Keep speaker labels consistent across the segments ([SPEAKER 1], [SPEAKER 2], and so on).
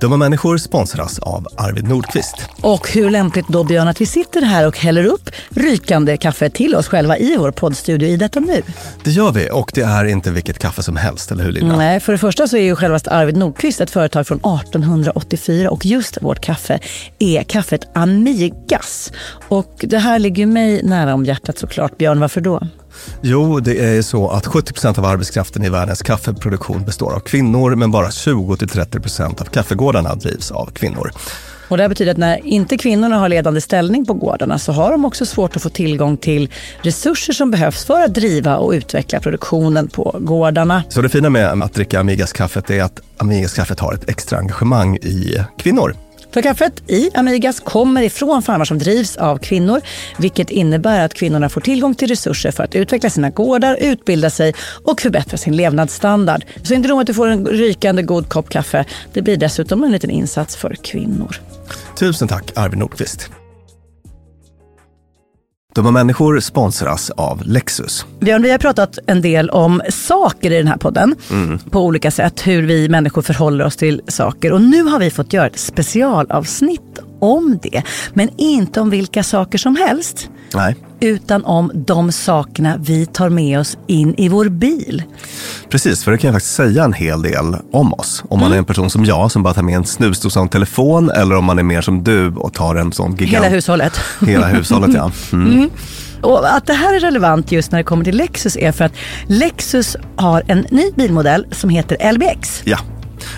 [SPEAKER 1] Dumma människor sponsras av Arvid Nordqvist.
[SPEAKER 2] Och hur lämpligt då Björn att vi sitter här och häller upp rykande kaffe till oss själva i vår poddstudio i detta nu.
[SPEAKER 1] Det gör vi och det är inte vilket kaffe som helst, eller hur Linda?
[SPEAKER 2] Nej, för det första så är ju självast Arvid Nordqvist ett företag från 1884 och just vårt kaffe är kaffet Amigas. Och det här ligger mig nära om hjärtat såklart. Björn, varför då?
[SPEAKER 1] Jo, det är så att 70% av arbetskraften i världens kaffeproduktion består av kvinnor, men bara 20-30% av kaffegårdarna drivs av kvinnor.
[SPEAKER 2] Och det här betyder att när inte kvinnorna har ledande ställning på gårdarna så har de också svårt att få tillgång till resurser som behövs för att driva och utveckla produktionen på gårdarna.
[SPEAKER 1] Så det fina med att dricka Amigas-kaffet är att Amigas-kaffet har ett extra engagemang i kvinnor.
[SPEAKER 2] För kaffet i Amigas kommer ifrån farmar som drivs av kvinnor, vilket innebär att kvinnorna får tillgång till resurser för att utveckla sina gårdar, utbilda sig och förbättra sin levnadsstandard. Så inte nog att du får en rykande god kopp kaffe, det blir dessutom en liten insats för kvinnor.
[SPEAKER 1] Tusen tack Arvid Nordqvist. Dumma människor sponsras av Lexus.
[SPEAKER 2] Björn, vi har pratat en del om saker i den här podden. Mm. På olika sätt, hur vi människor förhåller oss till saker. Och nu har vi fått göra ett specialavsnitt om det. Men inte om vilka saker som helst.
[SPEAKER 1] Nej.
[SPEAKER 2] Utan om de sakerna vi tar med oss in i vår bil.
[SPEAKER 1] Precis, för det kan faktiskt säga en hel del om oss. Om man mm. är en person som jag som bara tar med en snusdosa och en telefon eller om man är mer som du och tar en sån gigant.
[SPEAKER 2] Hela hushållet.
[SPEAKER 1] Hela hushållet, ja.
[SPEAKER 2] Mm. Mm. Och att det här är relevant just när det kommer till Lexus är för att Lexus har en ny bilmodell som heter LBX.
[SPEAKER 1] Ja.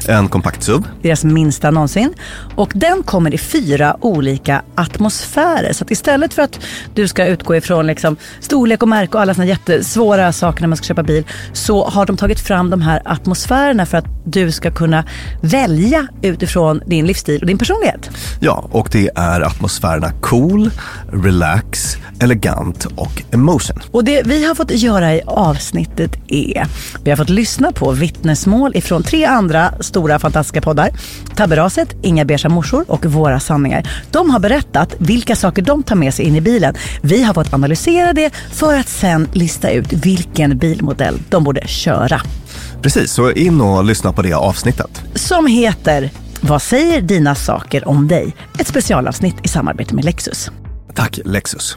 [SPEAKER 1] En kompakt SUV.
[SPEAKER 2] Deras minsta någonsin. Och den kommer i fyra olika atmosfärer. Så att istället för att du ska utgå ifrån liksom storlek och märke och alla såna jättesvåra saker när man ska köpa bil. Så har de tagit fram de här atmosfärerna för att du ska kunna välja utifrån din livsstil och din personlighet.
[SPEAKER 1] Ja, och det är atmosfärerna cool, relax, elegant och emotion.
[SPEAKER 2] Och det vi har fått göra i avsnittet är, vi har fått lyssna på vittnesmål ifrån tre andra stora fantastiska poddar. Tabberaset, Inga beiga morsor och Våra sanningar. De har berättat vilka saker de tar med sig in i bilen. Vi har fått analysera det för att sen lista ut vilken bilmodell de borde köra.
[SPEAKER 1] Precis, så in och lyssna på det avsnittet.
[SPEAKER 2] Som heter Vad säger dina saker om dig? Ett specialavsnitt i samarbete med Lexus.
[SPEAKER 1] Tack Lexus.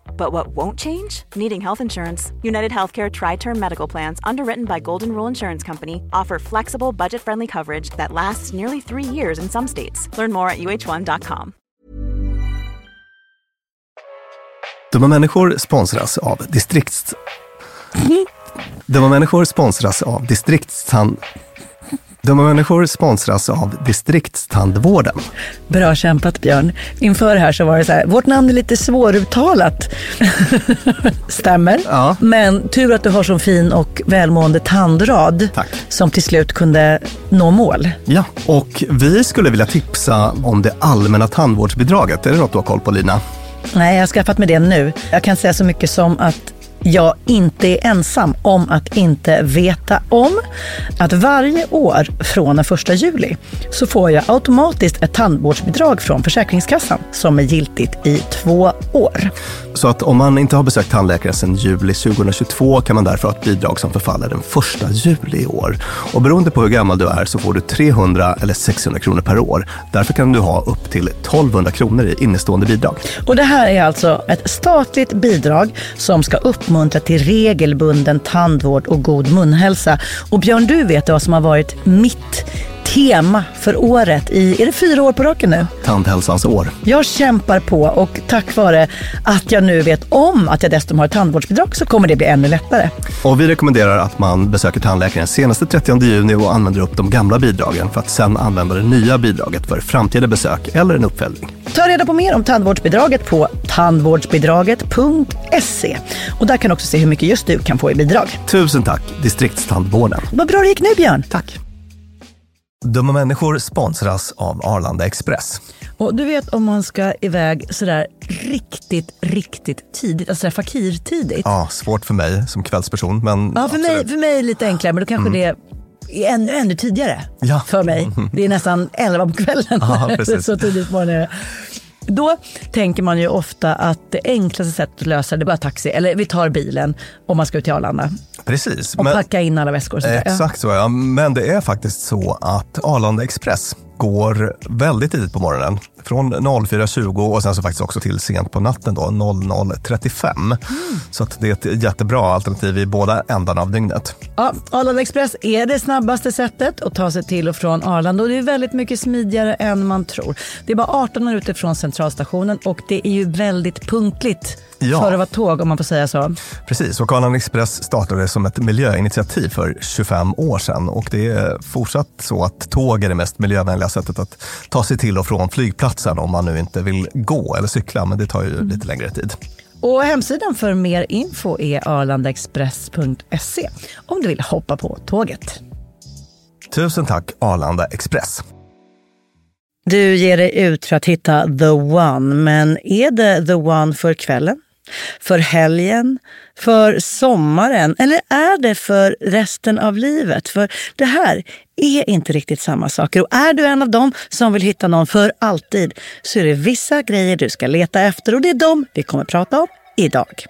[SPEAKER 3] But what won't change? Needing health insurance. United Healthcare Tri Term Medical Plans, underwritten by Golden Rule Insurance Company, offer flexible, budget friendly coverage that lasts nearly three years in some states. Learn more at uh1.com.
[SPEAKER 1] Dumma människor sponsras av distrikts... Dumma människor sponsras av distriktstand... Dumma människor sponsras av distriktstandvården.
[SPEAKER 2] Bra kämpat Björn. Inför här så var det så här, vårt namn är lite svåruttalat. Stämmer.
[SPEAKER 1] Ja.
[SPEAKER 2] Men tur att du har så fin och välmående tandrad
[SPEAKER 1] Tack.
[SPEAKER 2] som till slut kunde nå mål.
[SPEAKER 1] Ja, och vi skulle vilja tipsa om det allmänna tandvårdsbidraget. Är det något du har koll på Lina?
[SPEAKER 2] Nej, jag har skaffat mig det nu. Jag kan säga så mycket som att jag inte är ensam om att inte veta om att varje år från den första juli så får jag automatiskt ett tandvårdsbidrag från Försäkringskassan som är giltigt i två år.
[SPEAKER 1] Så att om man inte har besökt tandläkare sedan juli 2022 kan man därför ha ett bidrag som förfaller den första juli i år. Och beroende på hur gammal du är så får du 300 eller 600 kronor per år. Därför kan du ha upp till 1200 kronor i innestående bidrag.
[SPEAKER 2] Och det här är alltså ett statligt bidrag som ska uppmuntra till regelbunden tandvård och god munhälsa. Och Björn, du vet vad som har varit mitt tema för året i, är det fyra år på raken nu?
[SPEAKER 1] Tandhälsans år.
[SPEAKER 2] Jag kämpar på och tack vare att jag nu vet om att jag dessutom har ett tandvårdsbidrag så kommer det bli ännu lättare.
[SPEAKER 1] Och vi rekommenderar att man besöker tandläkaren senaste 30 juni och använder upp de gamla bidragen för att sen använda det nya bidraget för framtida besök eller en uppföljning.
[SPEAKER 2] Ta reda på mer om tandvårdsbidraget på tandvårdsbidraget.se. Och där kan du också se hur mycket just du kan få i bidrag.
[SPEAKER 1] Tusen tack, distriktstandvården.
[SPEAKER 2] Vad bra det gick nu Björn!
[SPEAKER 1] Tack. Dumma människor sponsras av Arlanda Express.
[SPEAKER 2] Och du vet om man ska iväg sådär riktigt, riktigt tidigt, alltså sådär fakirtidigt.
[SPEAKER 1] Ja, svårt för mig som kvällsperson, men
[SPEAKER 2] Ja, för mig, för mig är det lite enklare, men då kanske det är ännu, ännu tidigare
[SPEAKER 1] Ja.
[SPEAKER 2] för mig. Det är nästan 11 på kvällen.
[SPEAKER 1] Ja,
[SPEAKER 2] så tidigt på morgonen är det. Då tänker man ju ofta att det enklaste sättet att lösa det är bara taxi, eller vi tar bilen om man ska ut till Arlanda
[SPEAKER 1] Precis.
[SPEAKER 2] och
[SPEAKER 1] men-
[SPEAKER 2] packa in alla väskor.
[SPEAKER 1] Exakt så, ja. Men det är faktiskt så att Arlanda Express går väldigt tidigt på morgonen. Från 04.20 och sen så faktiskt också till sent på natten då, 00.35.
[SPEAKER 2] Mm.
[SPEAKER 1] Så det är ett jättebra alternativ i båda ändarna av dygnet.
[SPEAKER 2] Ja, Arlanda Express är det snabbaste sättet att ta sig till och från Arlanda och det är väldigt mycket smidigare än man tror. Det är bara 18 minuter från centralstationen och det är ju väldigt punktligt
[SPEAKER 1] Ja.
[SPEAKER 2] för att vara tåg om man får säga så.
[SPEAKER 1] Precis, och Arlanda Express startade som ett miljöinitiativ för 25 år sedan och det är fortsatt så att tåg är det mest miljövänliga sättet att ta sig till och från flygplatsen om man nu inte vill gå eller cykla, men det tar ju lite längre tid.
[SPEAKER 2] Och hemsidan för mer info är arlandaexpress.se om du vill hoppa på tåget.
[SPEAKER 1] Tusen tack Arlanda Express.
[SPEAKER 2] Du ger dig ut för att hitta the one, men är det the one för kvällen? För helgen? För sommaren? Eller är det för resten av livet? För det här är inte riktigt samma saker. Och är du en av dem som vill hitta någon för alltid så är det vissa grejer du ska leta efter och det är dem vi kommer prata om idag.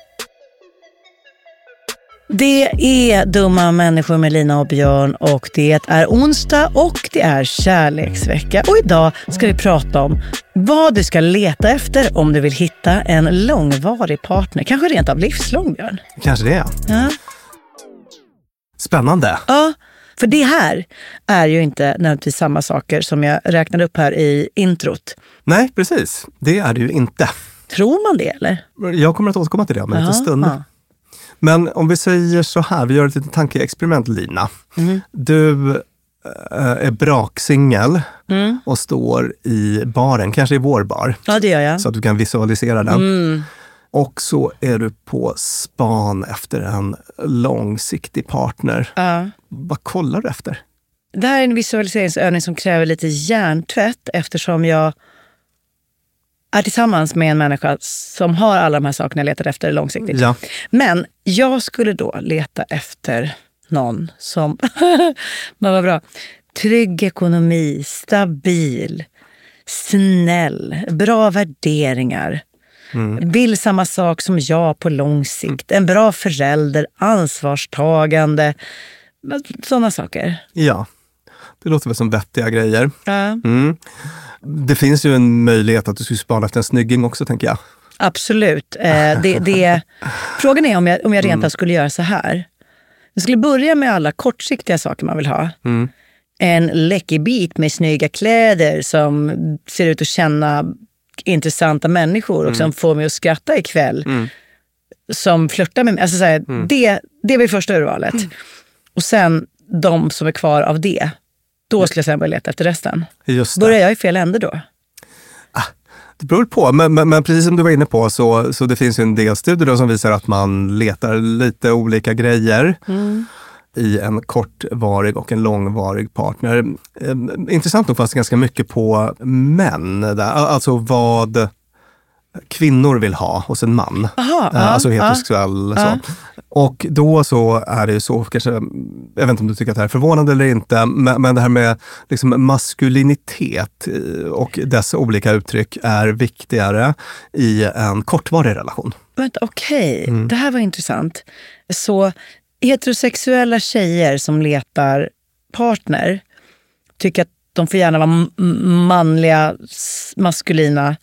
[SPEAKER 2] Det är Dumma människor med Lina och Björn och det är onsdag och det är kärleksvecka. Och idag ska vi prata om vad du ska leta efter om du vill hitta en långvarig partner. Kanske rent av livslång, Björn.
[SPEAKER 1] Kanske det.
[SPEAKER 2] Ja.
[SPEAKER 1] Spännande.
[SPEAKER 2] ja, för det här är ju inte nödvändigtvis samma saker som jag räknade upp här i introt.
[SPEAKER 1] Nej, precis. Det är det ju inte.
[SPEAKER 2] Tror man det eller?
[SPEAKER 1] Jag kommer att återkomma till det om en liten stund.
[SPEAKER 2] Ja.
[SPEAKER 1] Men om vi säger så här, vi gör ett litet tankeexperiment Lina. Du eh, är braksingel och står i baren, kanske i vår bar,
[SPEAKER 2] Ja, det gör jag.
[SPEAKER 1] så att du kan visualisera den. Och så är du på span efter en långsiktig partner.
[SPEAKER 2] Ja.
[SPEAKER 1] Vad kollar du efter?
[SPEAKER 2] Det här är en visualiseringsövning som kräver lite hjärntvätt eftersom jag är tillsammans med en människa som har alla de här sakerna jag letar efter långsiktigt.
[SPEAKER 1] Ja.
[SPEAKER 2] Men jag skulle då leta efter någon som, men vad bra, trygg ekonomi, stabil, snäll, bra värderingar. Vill samma sak som jag på lång sikt. En bra förälder, ansvarstagande. Sådana saker.
[SPEAKER 1] Ja. Det låter väl som vettiga grejer.
[SPEAKER 2] Ja.
[SPEAKER 1] Mm. Det finns ju en möjlighet att du skulle spana efter en snygging också, tänker jag.
[SPEAKER 2] Absolut. Eh, det, det, frågan är om jag, om jag rent av skulle göra så här. Jag skulle börja med alla kortsiktiga saker man vill ha. En läcker bit med snygga kläder som ser ut att känna intressanta människor och som får mig att skratta ikväll. Som flörtar med mig. Alltså så här, det, det är väl första urvalet. Och sen de som är kvar av det. Då skulle jag sen börja leta efter resten.
[SPEAKER 1] Just det.
[SPEAKER 2] Börjar jag i fel ände då?
[SPEAKER 1] Det beror på, men, men, men precis som du var inne på så, så det finns ju en del studier som visar att man letar lite olika grejer i en kortvarig och en långvarig partner. Eh, intressant nog fanns det ganska mycket på män, där. alltså vad kvinnor vill ha hos en man.
[SPEAKER 2] Aha, ja,
[SPEAKER 1] alltså heterosexuell. Så. Och då så är det ju så, kanske, jag vet inte om du tycker att det här är förvånande eller inte, men, men det här med liksom maskulinitet eh, och dess olika uttryck är viktigare i en kortvarig relation.
[SPEAKER 2] Vänta, okej.
[SPEAKER 1] Mm.
[SPEAKER 2] Det här var intressant. Så heterosexuella tjejer som letar partner tycker att de får gärna vara manliga, maskulina.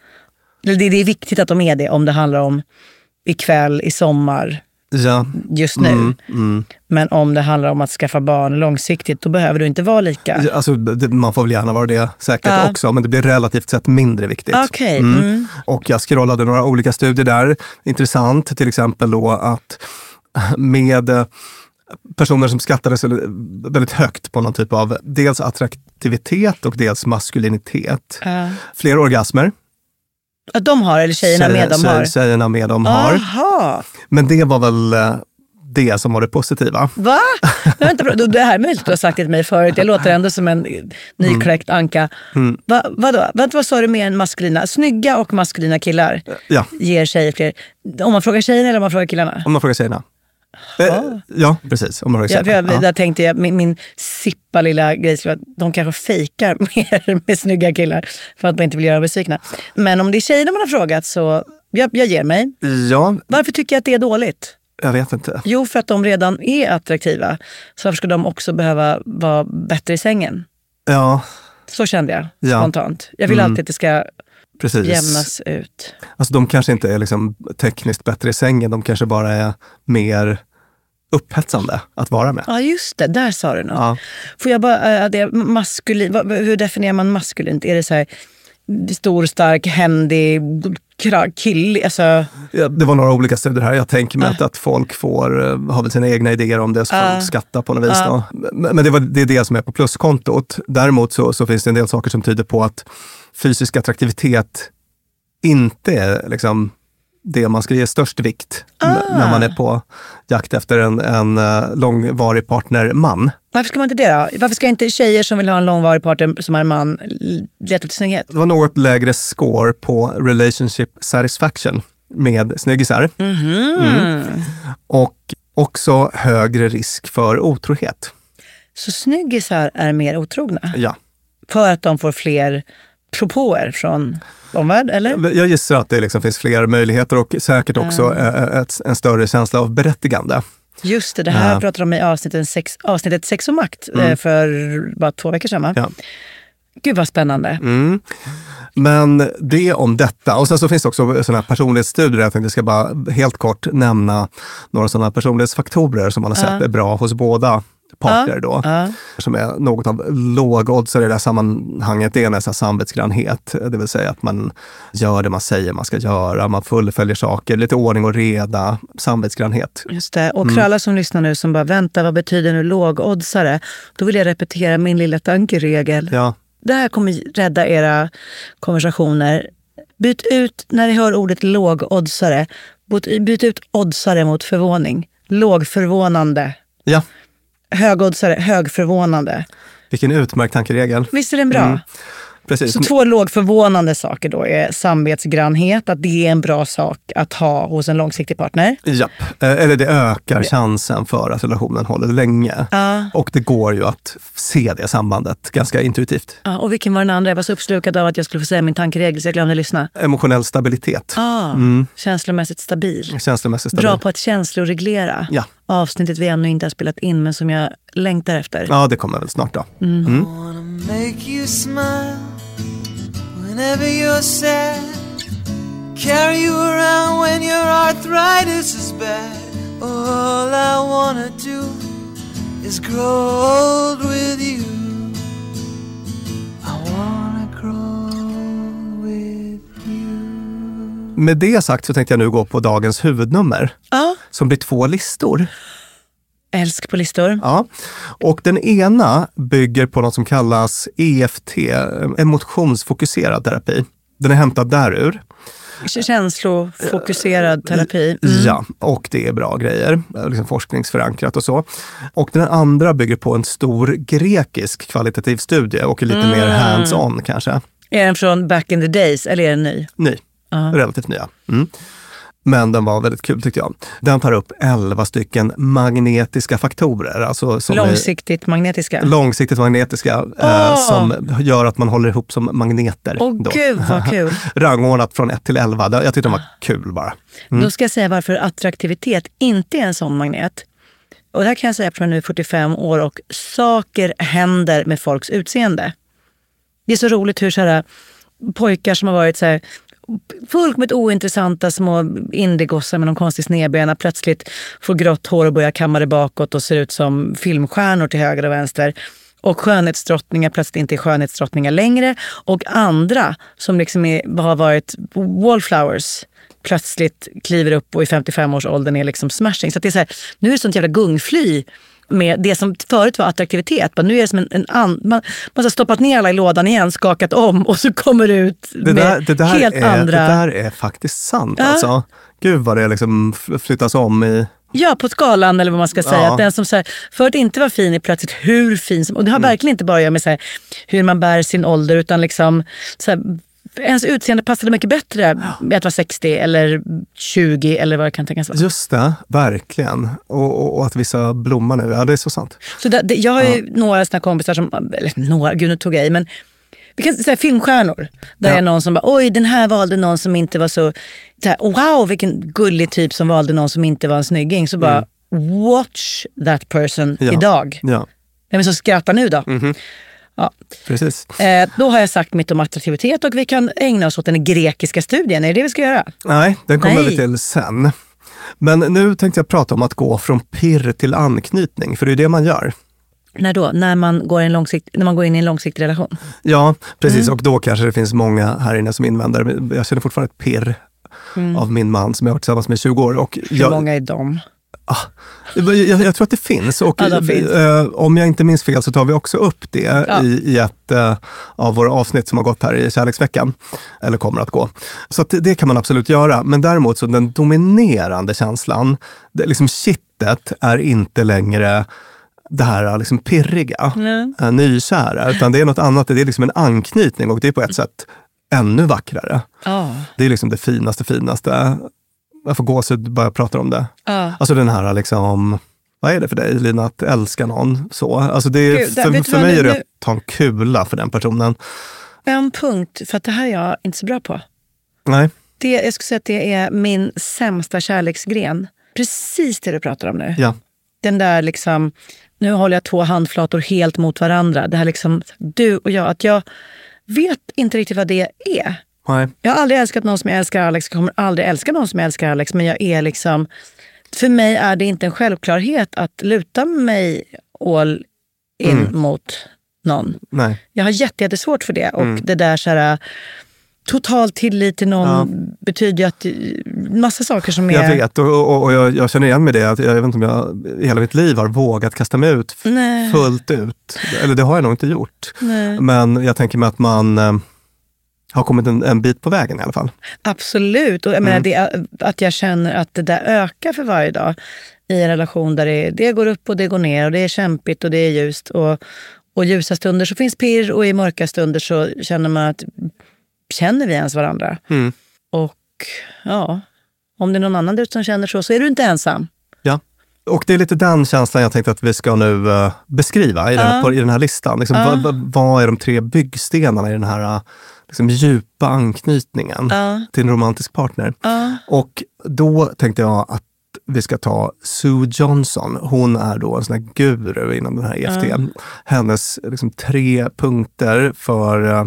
[SPEAKER 2] Det, det är viktigt att de är det om det handlar om ikväll, i sommar,
[SPEAKER 1] Ja,
[SPEAKER 2] just nu.
[SPEAKER 1] mm, mm.
[SPEAKER 2] Men om det handlar om att skaffa barn långsiktigt, då behöver du inte vara lika.
[SPEAKER 1] Ja, Alltså, det, man får väl gärna vara det säkert
[SPEAKER 2] Ja.
[SPEAKER 1] också, men det blir relativt sett mindre viktigt.
[SPEAKER 2] Okej. Mm.
[SPEAKER 1] Och jag scrollade några olika studier där. Intressant till exempel då att med eh, personer som skattades väldigt högt på någon typ av dels attraktivitet och dels maskulinitet.
[SPEAKER 2] Ja.
[SPEAKER 1] Fler orgasmer.
[SPEAKER 2] Ja, de har, eller tjejerna med dem
[SPEAKER 1] tjej-
[SPEAKER 2] har.
[SPEAKER 1] Tjejerna med dem har. Men det var väl eh, det som var det positiva.
[SPEAKER 2] Va? Men vänta, det här är möjligt att du har sagt det till mig förut. Jag låter ändå som en nykläckt anka. Va, vadå? Vänta, vad sa du med en maskulina? Snygga och maskulina killar
[SPEAKER 1] Ja,
[SPEAKER 2] ger tjejer fler. Om man frågar tjejerna eller om man frågar killarna?
[SPEAKER 1] om man frågar tjejerna. Eh, ja, precis. Om man frågar
[SPEAKER 2] Ja, jag,
[SPEAKER 1] Ja.
[SPEAKER 2] Där tänkte jag, min, min sippa lilla grej skulle vara att de kanske fejkar mer med snygga killar för att man inte vill göra dem besvikna. Men om det är tjejerna man har frågat så jag, jag ger mig.
[SPEAKER 1] ja,
[SPEAKER 2] Varför tycker jag att det är dåligt?
[SPEAKER 1] jag vet inte.
[SPEAKER 2] Jo, för att de redan är attraktiva. Så varför ska de också behöva vara bättre i sängen?
[SPEAKER 1] Ja,
[SPEAKER 2] Så kände jag
[SPEAKER 1] Ja.
[SPEAKER 2] spontant. Jag vill
[SPEAKER 1] Mm.
[SPEAKER 2] alltid att det ska
[SPEAKER 1] precis.
[SPEAKER 2] jämnas ut.
[SPEAKER 1] Alltså de kanske inte är liksom tekniskt bättre i sängen, de kanske bara är mer upphetsande att vara med.
[SPEAKER 2] Ja, just det. Där sa du något.
[SPEAKER 1] Ja.
[SPEAKER 2] Får jag bara, äh, det är maskulin, hur definierar man maskulint? Är det så här stor, stark, händig, killig? Alltså,
[SPEAKER 1] Ja, Det var några olika studier här. Jag tänker mig att, att folk får eh, ha väl sina egna idéer om det, så får
[SPEAKER 2] Ja.
[SPEAKER 1] de skatta på något vis. Då. Men men det, var, det är det som är på pluskontot. Däremot så, så finns det en del saker som tyder på att fysisk attraktivitet inte är liksom det man ska ge störst vikt n- när man är på jakt efter en, en eh, långvarig partner-man.
[SPEAKER 2] varför ska man inte det då? Varför ska inte tjejer som vill ha en långvarig partner som är man leta efter snygghet?
[SPEAKER 1] Det var något lägre score på relationship satisfaction med snyggisar. Mm. Och också högre risk för otrohet.
[SPEAKER 2] Så snyggisar är mer otrogna?
[SPEAKER 1] Ja.
[SPEAKER 2] För att de får fler propåer från omvärld, eller?
[SPEAKER 1] Jag gissar att det liksom finns fler möjligheter och säkert också eh, ett, en större känsla av berättigande.
[SPEAKER 2] Just det, det här
[SPEAKER 1] Ja.
[SPEAKER 2] pratade de om i avsnittet sex, avsnittet sex och makt eh, för bara två veckor sedan.
[SPEAKER 1] Ja.
[SPEAKER 2] Gud vad spännande.
[SPEAKER 1] Mm. Men det om detta. Och sen så finns det också sådana här personlighetsstudier. Jag tänkte ska bara helt kort nämna några sådana personlighetsfaktorer som man har sett är bra hos båda parter då.
[SPEAKER 2] Ja.
[SPEAKER 1] Som är något av lågoddsare i det här sammanhanget. Det är nästan samvetsgrannhet. Det vill säga att man gör det man säger man ska göra. Man fullföljer saker. Lite ordning och reda. Samvetsgrannhet.
[SPEAKER 2] Just det. Och
[SPEAKER 1] Mm.
[SPEAKER 2] för alla som lyssnar nu som bara vänta, vad betyder nu lågoddsare? Då vill jag repetera min lilla tankeregel.
[SPEAKER 1] Ja,
[SPEAKER 2] Det här kommer rädda era konversationer. Byt ut, när ni hör ordet lågoddsare, byt ut oddsare mot förvåning. Lågförvånande.
[SPEAKER 1] ja.
[SPEAKER 2] Högoddsare, högförvånande.
[SPEAKER 1] vilken utmärkt tankeregel.
[SPEAKER 2] Visst är den bra?
[SPEAKER 1] Mm. Precis.
[SPEAKER 2] Så två lågförvånande saker då är samvetsgrannhet, att det är en bra sak att ha hos en långsiktig partner.
[SPEAKER 1] Japp. Eh, Eller det ökar chansen för att relationen håller länge.
[SPEAKER 2] Ja.
[SPEAKER 1] Och det går ju att se det sambandet ganska intuitivt.
[SPEAKER 2] Ja, och vilken var den andra? Jag var så uppslukad av att jag skulle få säga min tankeregel så jag glömde lyssna.
[SPEAKER 1] Emotionell stabilitet.
[SPEAKER 2] Ah, Känslomässigt stabil.
[SPEAKER 1] Känslomässigt stabil.
[SPEAKER 2] Bra på att känsloreglera.
[SPEAKER 1] Ja.
[SPEAKER 2] Avsnittet vi ännu inte har spelat in men som jag längtar efter.
[SPEAKER 1] Ja, det kommer väl snart då.
[SPEAKER 4] you smile whenever you're sad. Carry you around when your arthritis is bad. All I wanna do is grow old with you. I wanna grow old with you.
[SPEAKER 1] Med det sagt så tänkte jag nu gå på dagens huvudnummer
[SPEAKER 2] Ja.
[SPEAKER 1] som blir två listor.
[SPEAKER 2] Älsk på listor.
[SPEAKER 1] Ja. Och den ena bygger på något som kallas EFT, emotionsfokuserad terapi. Den är hämtad därur.
[SPEAKER 2] Känslofokuserad terapi. Mm.
[SPEAKER 1] Ja, och det är bra grejer. Liksom forskningsförankrat och så. Och den andra bygger på en stor grekisk kvalitativ studie och är lite mer
[SPEAKER 2] Mm.
[SPEAKER 1] hands-on kanske.
[SPEAKER 2] Är den från back in the days eller är den ny?
[SPEAKER 1] Ny. Relativt nya. Mm. Men den var väldigt kul tyckte jag. Den tar upp 11 stycken magnetiska faktorer. Alltså som är
[SPEAKER 2] Långsiktigt magnetiska.
[SPEAKER 1] långsiktigt magnetiska eh, som gör att man håller ihop som magneter.
[SPEAKER 2] Åh
[SPEAKER 1] då.
[SPEAKER 2] gud vad kul.
[SPEAKER 1] Rangordnat från 1 till 11. Jag tyckte den var kul bara.
[SPEAKER 2] Då ska jag säga varför attraktivitet inte är en sån magnet. Och det här kan jag säga eftersom jag nu är 45 år och saker händer med folks utseende. Det är så roligt hur så här, pojkar som har varit så här, fullkomligt ointressanta små indiegossar med någon konstig snedbena plötsligt får grått hår och börjar kamma det bakåt och ser ut som filmstjärnor till höger och vänster. Och skönhetsdrottningar plötsligt inte är skönhetsdrottningar längre. Och andra som liksom är, har varit wallflowers plötsligt kliver upp och i 55-årsåldern är liksom smashing. Så att det är så här, nu är det sånt jävla gungfly med det som förut var attraktivitet. Men nu är det som en, en an, man, man har stoppat ner alla i lådan igen, skakat om och så kommer det ut
[SPEAKER 1] Det där, det, där
[SPEAKER 2] helt
[SPEAKER 1] är,
[SPEAKER 2] andra...
[SPEAKER 1] det där är faktiskt sant
[SPEAKER 2] Ja.
[SPEAKER 1] alltså. Gud vad det liksom flyttas om i...
[SPEAKER 2] Ja, på skalan eller vad man ska säga.
[SPEAKER 1] Ja.
[SPEAKER 2] Att den som så här, förut inte var fin är plötsligt hur fin som... Och det har
[SPEAKER 1] Mm.
[SPEAKER 2] verkligen inte bara att göra med så här, hur man bär sin ålder utan liksom... Så här, ens utseende passade mycket bättre med att vara 60 eller 20 eller vad det kan tänkas vara.
[SPEAKER 1] Just det, verkligen. Och, och, och att vissa blommar nu, ja det är så sant.
[SPEAKER 2] Så det, det, jag har ju några såna kompisar som, eller några, gud nu tog jag i, men vi kan säga filmstjärnor. Där
[SPEAKER 1] Ja.
[SPEAKER 2] är någon som bara, oj den här valde någon som inte var så, så här, wow vilken gullig typ som valde någon som inte var en snygging. Så bara, watch that person
[SPEAKER 1] Mm. Ja.
[SPEAKER 2] idag.
[SPEAKER 1] Ja,
[SPEAKER 2] Vem är det som skrattar nu då? Ja.
[SPEAKER 1] precis.
[SPEAKER 2] Eh, då har jag sagt mitt om attraktivitet och vi kan ägna oss åt den grekiska studien. Är det det vi ska göra?
[SPEAKER 1] Nej, den kommer vi till sen. Men nu tänkte jag prata om att gå från pirr till anknytning, för det är det man gör.
[SPEAKER 2] När då? När man går, in långsikt, när man går in i en långsiktig relation?
[SPEAKER 1] Ja, precis. Och då kanske det finns många här inne som invänder. Jag känner fortfarande ett pirr av min man som jag har varit tillsammans med i 20 år. Och
[SPEAKER 2] Hur
[SPEAKER 1] jag,
[SPEAKER 2] många är de?
[SPEAKER 1] Jag, jag tror att det finns. Och
[SPEAKER 2] Ja, finns.
[SPEAKER 1] eh, om jag inte minns fel så tar vi också upp det
[SPEAKER 2] Ja.
[SPEAKER 1] i, i ett eh, av våra avsnitt som har gått här i Kärleksveckan. Eller kommer att gå. Så att det, det kan man absolut göra. Men däremot så den dominerande känslan, det, liksom kittet är inte längre det här liksom pirriga, eh, nykära, utan det är något annat. Det är liksom en anknytning och det är på ett sätt ännu vackrare.
[SPEAKER 2] Ja.
[SPEAKER 1] Det är liksom det finaste, finaste. Jag får gåshud bara jag pratar om det.
[SPEAKER 2] Ja.
[SPEAKER 1] Alltså den här liksom, vad är det för dig Lina, att älska någon så? Alltså det
[SPEAKER 2] Gud,
[SPEAKER 1] för, för mig
[SPEAKER 2] nu-
[SPEAKER 1] är det att ta en kula för den personen.
[SPEAKER 2] En punkt, för att det här är jag inte så bra på.
[SPEAKER 1] Nej,
[SPEAKER 2] Det, jag skulle säga att det är min sämsta kärleksgren. Precis det du pratar om nu.
[SPEAKER 1] ja.
[SPEAKER 2] Den där liksom, nu håller jag två handflator helt mot varandra. Det här liksom, du och jag, att jag vet inte riktigt vad det är.
[SPEAKER 1] Nej.
[SPEAKER 2] Jag har aldrig älskat någon som jag älskar Alex, jag kommer aldrig älska någon som jag älskar Alex. Men jag är liksom, för mig är det inte en självklarhet att luta mig all in
[SPEAKER 1] Mm.
[SPEAKER 2] mot någon.
[SPEAKER 1] Nej.
[SPEAKER 2] Jag har jätte- jättesvårt för det. Och det där så här, total tillit till någon betyder ju att massa saker som är...
[SPEAKER 1] Jag vet och, och, och jag, jag känner igen mig i det. Att jag vet inte om jag i hela mitt liv har vågat kasta mig ut
[SPEAKER 2] Nej.
[SPEAKER 1] fullt ut. Eller det har jag nog inte gjort.
[SPEAKER 2] Nej.
[SPEAKER 1] Men jag tänker mig att man eh, har kommit en, en bit på vägen i alla fall.
[SPEAKER 2] Absolut. Och jag
[SPEAKER 1] Mm.
[SPEAKER 2] menar, det, är- att jag känner att det där ökar för varje dag i en relation där det, det går upp och det går ner och det är kämpigt och det är ljust. Och, och ljusa stunder så finns pirr och i mörka stunder så känner man att känner vi ens varandra?
[SPEAKER 1] Mm.
[SPEAKER 2] Och ja, om det är någon annan där som känner så, så är du inte ensam.
[SPEAKER 1] Ja. Och det är lite den känslan jag tänkte att vi ska nu eh, beskriva i den,
[SPEAKER 2] Ja.
[SPEAKER 1] på, i den här listan. Liksom, vad, vad, vad är de tre byggstenarna i den här eh, liksom, djupa anknytningen
[SPEAKER 2] Ja.
[SPEAKER 1] till en romantisk partner?
[SPEAKER 2] Ja.
[SPEAKER 1] Och då tänkte jag att vi ska ta Sue Johnson. Hon är då en sån här guru inom den här EFT. Hennes liksom, tre punkter för, eh,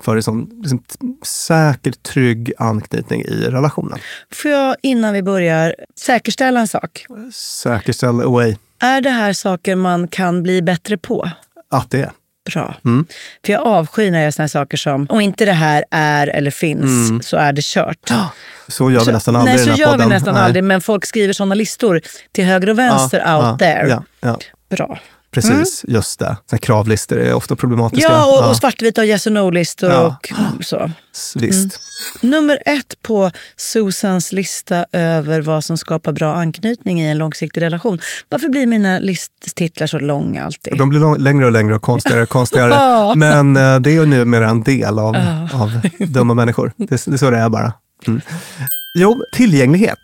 [SPEAKER 1] för en sån liksom, säker, trygg anknytning i relationen.
[SPEAKER 2] Får jag innan vi börjar säkerställa en sak?
[SPEAKER 1] Säkerställ away
[SPEAKER 2] Är det här saker man kan bli bättre på?
[SPEAKER 1] att det är.
[SPEAKER 2] Bra.
[SPEAKER 1] Mm.
[SPEAKER 2] För jag avskyr när jag gör såna här saker som, om inte det här är eller finns så är det kört.
[SPEAKER 1] Så gör vi
[SPEAKER 2] Så-
[SPEAKER 1] nästan aldrig
[SPEAKER 2] Nej,
[SPEAKER 1] i
[SPEAKER 2] så
[SPEAKER 1] den här
[SPEAKER 2] gör
[SPEAKER 1] podden.
[SPEAKER 2] vi nästan
[SPEAKER 1] Nej.
[SPEAKER 2] aldrig. Men folk skriver såna listor till höger och vänster
[SPEAKER 1] Ja,
[SPEAKER 2] out
[SPEAKER 1] ja,
[SPEAKER 2] there.
[SPEAKER 1] Ja,
[SPEAKER 2] Bra.
[SPEAKER 1] Precis. Just det. Här kravlistor är ofta problematiska.
[SPEAKER 2] Ja, och, och svartvita och yes och no-listor
[SPEAKER 1] Ja.
[SPEAKER 2] och så.
[SPEAKER 1] Visst.
[SPEAKER 2] Nummer ett på Susans lista över vad som skapar bra anknytning i en långsiktig relation. Varför blir mina listtitlar så långa alltid?
[SPEAKER 1] De blir lång, längre och längre och konstigare och konstigare.
[SPEAKER 2] Ja.
[SPEAKER 1] Men eh, det är ju numera en del av, av dumma människor. Det, det är så det är bara. Mm. Jo, tillgänglighet.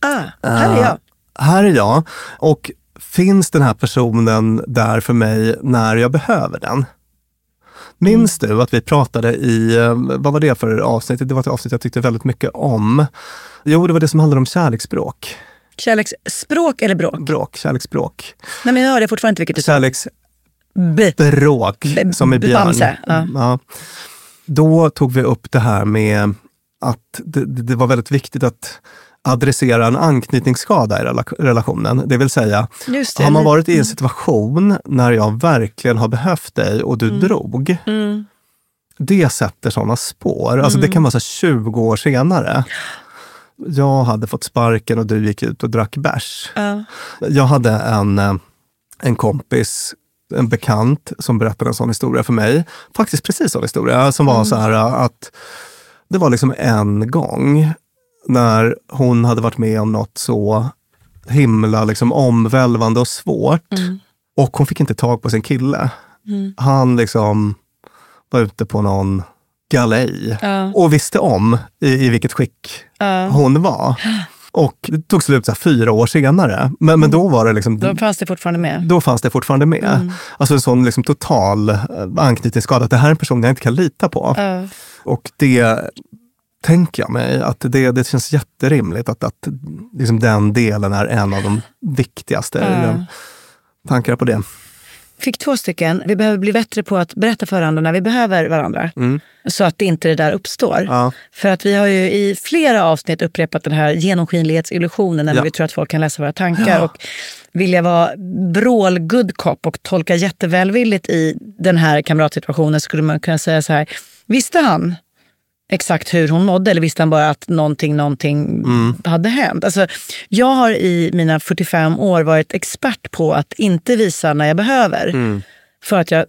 [SPEAKER 2] Ah, här är jag.
[SPEAKER 1] Här är jag. Och finns den här personen där för mig när jag behöver den? Minns du att vi pratade i, eh, vad var det för avsnitt? Det var ett avsnitt jag tyckte väldigt mycket om. Jo, det var det som handlade om kärleksspråk.
[SPEAKER 2] Kärleksspråk eller bråk?
[SPEAKER 1] Bråk, kärleksspråk.
[SPEAKER 2] Nej, men jag hörde fortfarande inte vilket du sa.
[SPEAKER 1] Kärleksspråk, som i björn.
[SPEAKER 2] Ja.
[SPEAKER 1] Ja. Då tog vi upp det här med att det det var väldigt viktigt att adressera en anknytningsskada i rela- relationen. Det vill säga,
[SPEAKER 2] det.
[SPEAKER 1] har man varit i en situation när jag verkligen har behövt dig och du drog,
[SPEAKER 2] Mm.
[SPEAKER 1] det sätter sådana spår. Alltså Det kan vara så här 20 år senare. Jag hade fått sparken och du gick ut och drack bärs.
[SPEAKER 2] Ja.
[SPEAKER 1] Jag hade en, eh, en kompis, en bekant, som berättade en sån historia för mig. Faktiskt precis sån historia, som var så här eh, att det var liksom en gång när hon hade varit med om något så himla liksom omvälvande och svårt. Och hon fick inte tag på sin kille. Han liksom var ute på någon galej
[SPEAKER 2] Ja.
[SPEAKER 1] och visste om i, i vilket skick
[SPEAKER 2] Ja.
[SPEAKER 1] hon var. Och det tog slut så här fyra år senare. Men, men då var det liksom...
[SPEAKER 2] Då fanns det fortfarande med.
[SPEAKER 1] Då fanns det fortfarande med. Alltså en sån liksom total eh, anknytningsskada. Att det här är en person jag inte kan lita på.
[SPEAKER 2] Ja.
[SPEAKER 1] Och det tänker jag mig att det, det känns jätterimligt att, att liksom den delen är en av de viktigaste.
[SPEAKER 2] Ja.
[SPEAKER 1] Tankar på det?
[SPEAKER 2] Fick två stycken. Vi behöver bli bättre på att berätta för varandra när vi behöver varandra. Så att inte det där uppstår.
[SPEAKER 1] Mm. Ja.
[SPEAKER 2] För att vi har ju i flera avsnitt upprepat den här genomskinlighetsillusionen när
[SPEAKER 1] Ja.
[SPEAKER 2] vi tror att folk kan läsa våra tankar. Och vilja vara vrål good cop och tolka jättevälvilligt i den här kamratsituationen skulle man kunna säga så här. Visste han exakt hur hon mådde eller visste han bara att någonting, någonting hade hänt? Alltså, jag har i mina 45 år varit expert på att inte visa när jag behöver. För att jag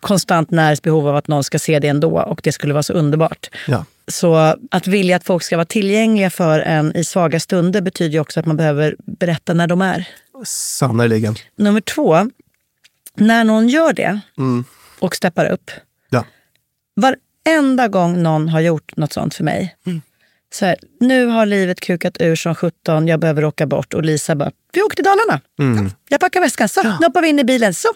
[SPEAKER 2] konstant närs behov av att någon ska se det ändå och det skulle vara så underbart.
[SPEAKER 1] Ja.
[SPEAKER 2] Så att vilja att folk ska vara tillgängliga för en i svaga stunder betyder också att man behöver berätta när de är.
[SPEAKER 1] Sannerligen.
[SPEAKER 2] Nummer två, när någon gör det och steppar upp.
[SPEAKER 1] Ja.
[SPEAKER 2] Varenda gång någon har gjort något sånt för mig. Så här, nu har livet kukat ur som 17, jag behöver åka bort. Och Lisa bara, vi åker till Dalarna. Jag packar väskan, så, nu hoppar vi in i bilen. Så.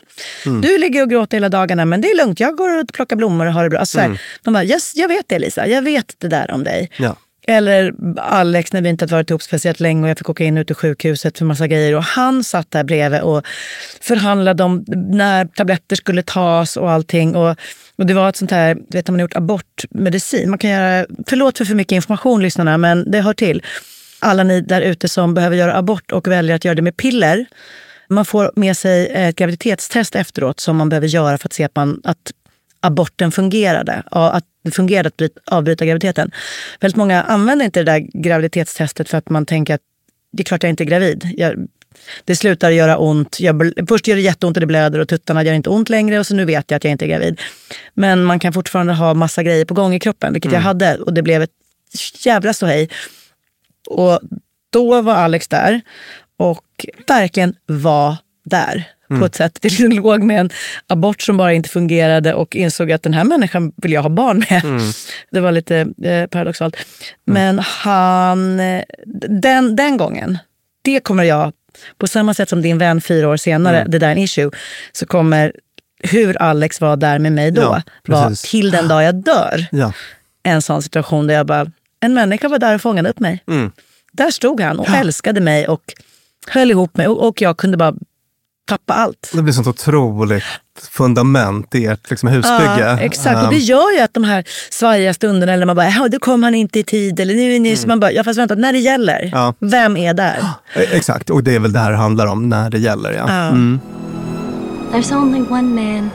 [SPEAKER 2] Du ligger och gråter hela dagarna, men det är lugnt. Jag går och plockar blommor och har det bra. Alltså, så här, De bara, yes, jag vet det Lisa, jag vet det där om dig.
[SPEAKER 1] Ja.
[SPEAKER 2] Eller Alex när vi inte hade varit ihop speciellt länge och jag fick åka in ut ur sjukhuset för massa grejer. Och han satt där bredvid och förhandlade om när tabletter skulle tas och allting. Och, och det var ett sånt här, du vet när man har gjort abortmedicin. Man kan göra, förlåt för för mycket information lyssnarna, men det hör till. Alla ni där ute som behöver göra abort och väljer att göra det med piller. Man får med sig ett graviditetstest efteråt som man behöver göra för att se att, man, att aborten fungerade. Att det fungerade att avbryta graviditeten. Väldigt många använder inte det där graviditetstestet för att man tänker att det är klart jag inte är gravid. Jag, det slutar göra ont. Jag, först gör det jätteont och det blöder och tuttarna gör inte ont längre och så nu vet jag att jag inte är gravid. Men man kan fortfarande ha massa grejer på gång i kroppen, vilket jag hade. Och det blev ett jävla ståhej. Och då var Alex där och verkligen var där. på ett sätt. Det låg med en abort som bara inte fungerade och insåg att den här människan vill jag ha barn med. Det var lite eh, paradoxalt. Men han, eh, den, den gången, det kommer jag, på samma sätt som din vän fyra år senare, det där är en issue, så kommer hur Alex var där med mig då,
[SPEAKER 1] Ja,
[SPEAKER 2] var till den dag jag dör.
[SPEAKER 1] Ja.
[SPEAKER 2] En sån situation där jag bara, en människa var där och fångade upp mig.
[SPEAKER 1] Mm.
[SPEAKER 2] Där stod han och älskade mig och höll ihop mig och, och jag kunde bara tappa allt.
[SPEAKER 1] Det blir sånt otroligt fundament i ert liksom, husbygge.
[SPEAKER 2] Ja, exakt, och det gör ju att de här svajiga stunderna, eller man bara, ja, då kom han inte i tid, eller nu, nu, så man bara, ja fast vänta, när det gäller,
[SPEAKER 1] Mm. Ja.
[SPEAKER 2] vem är där?
[SPEAKER 1] eh, Exakt, och det är väl det här det handlar om när det gäller. Ja.
[SPEAKER 2] Ja.
[SPEAKER 1] Mm.
[SPEAKER 5] There's only one man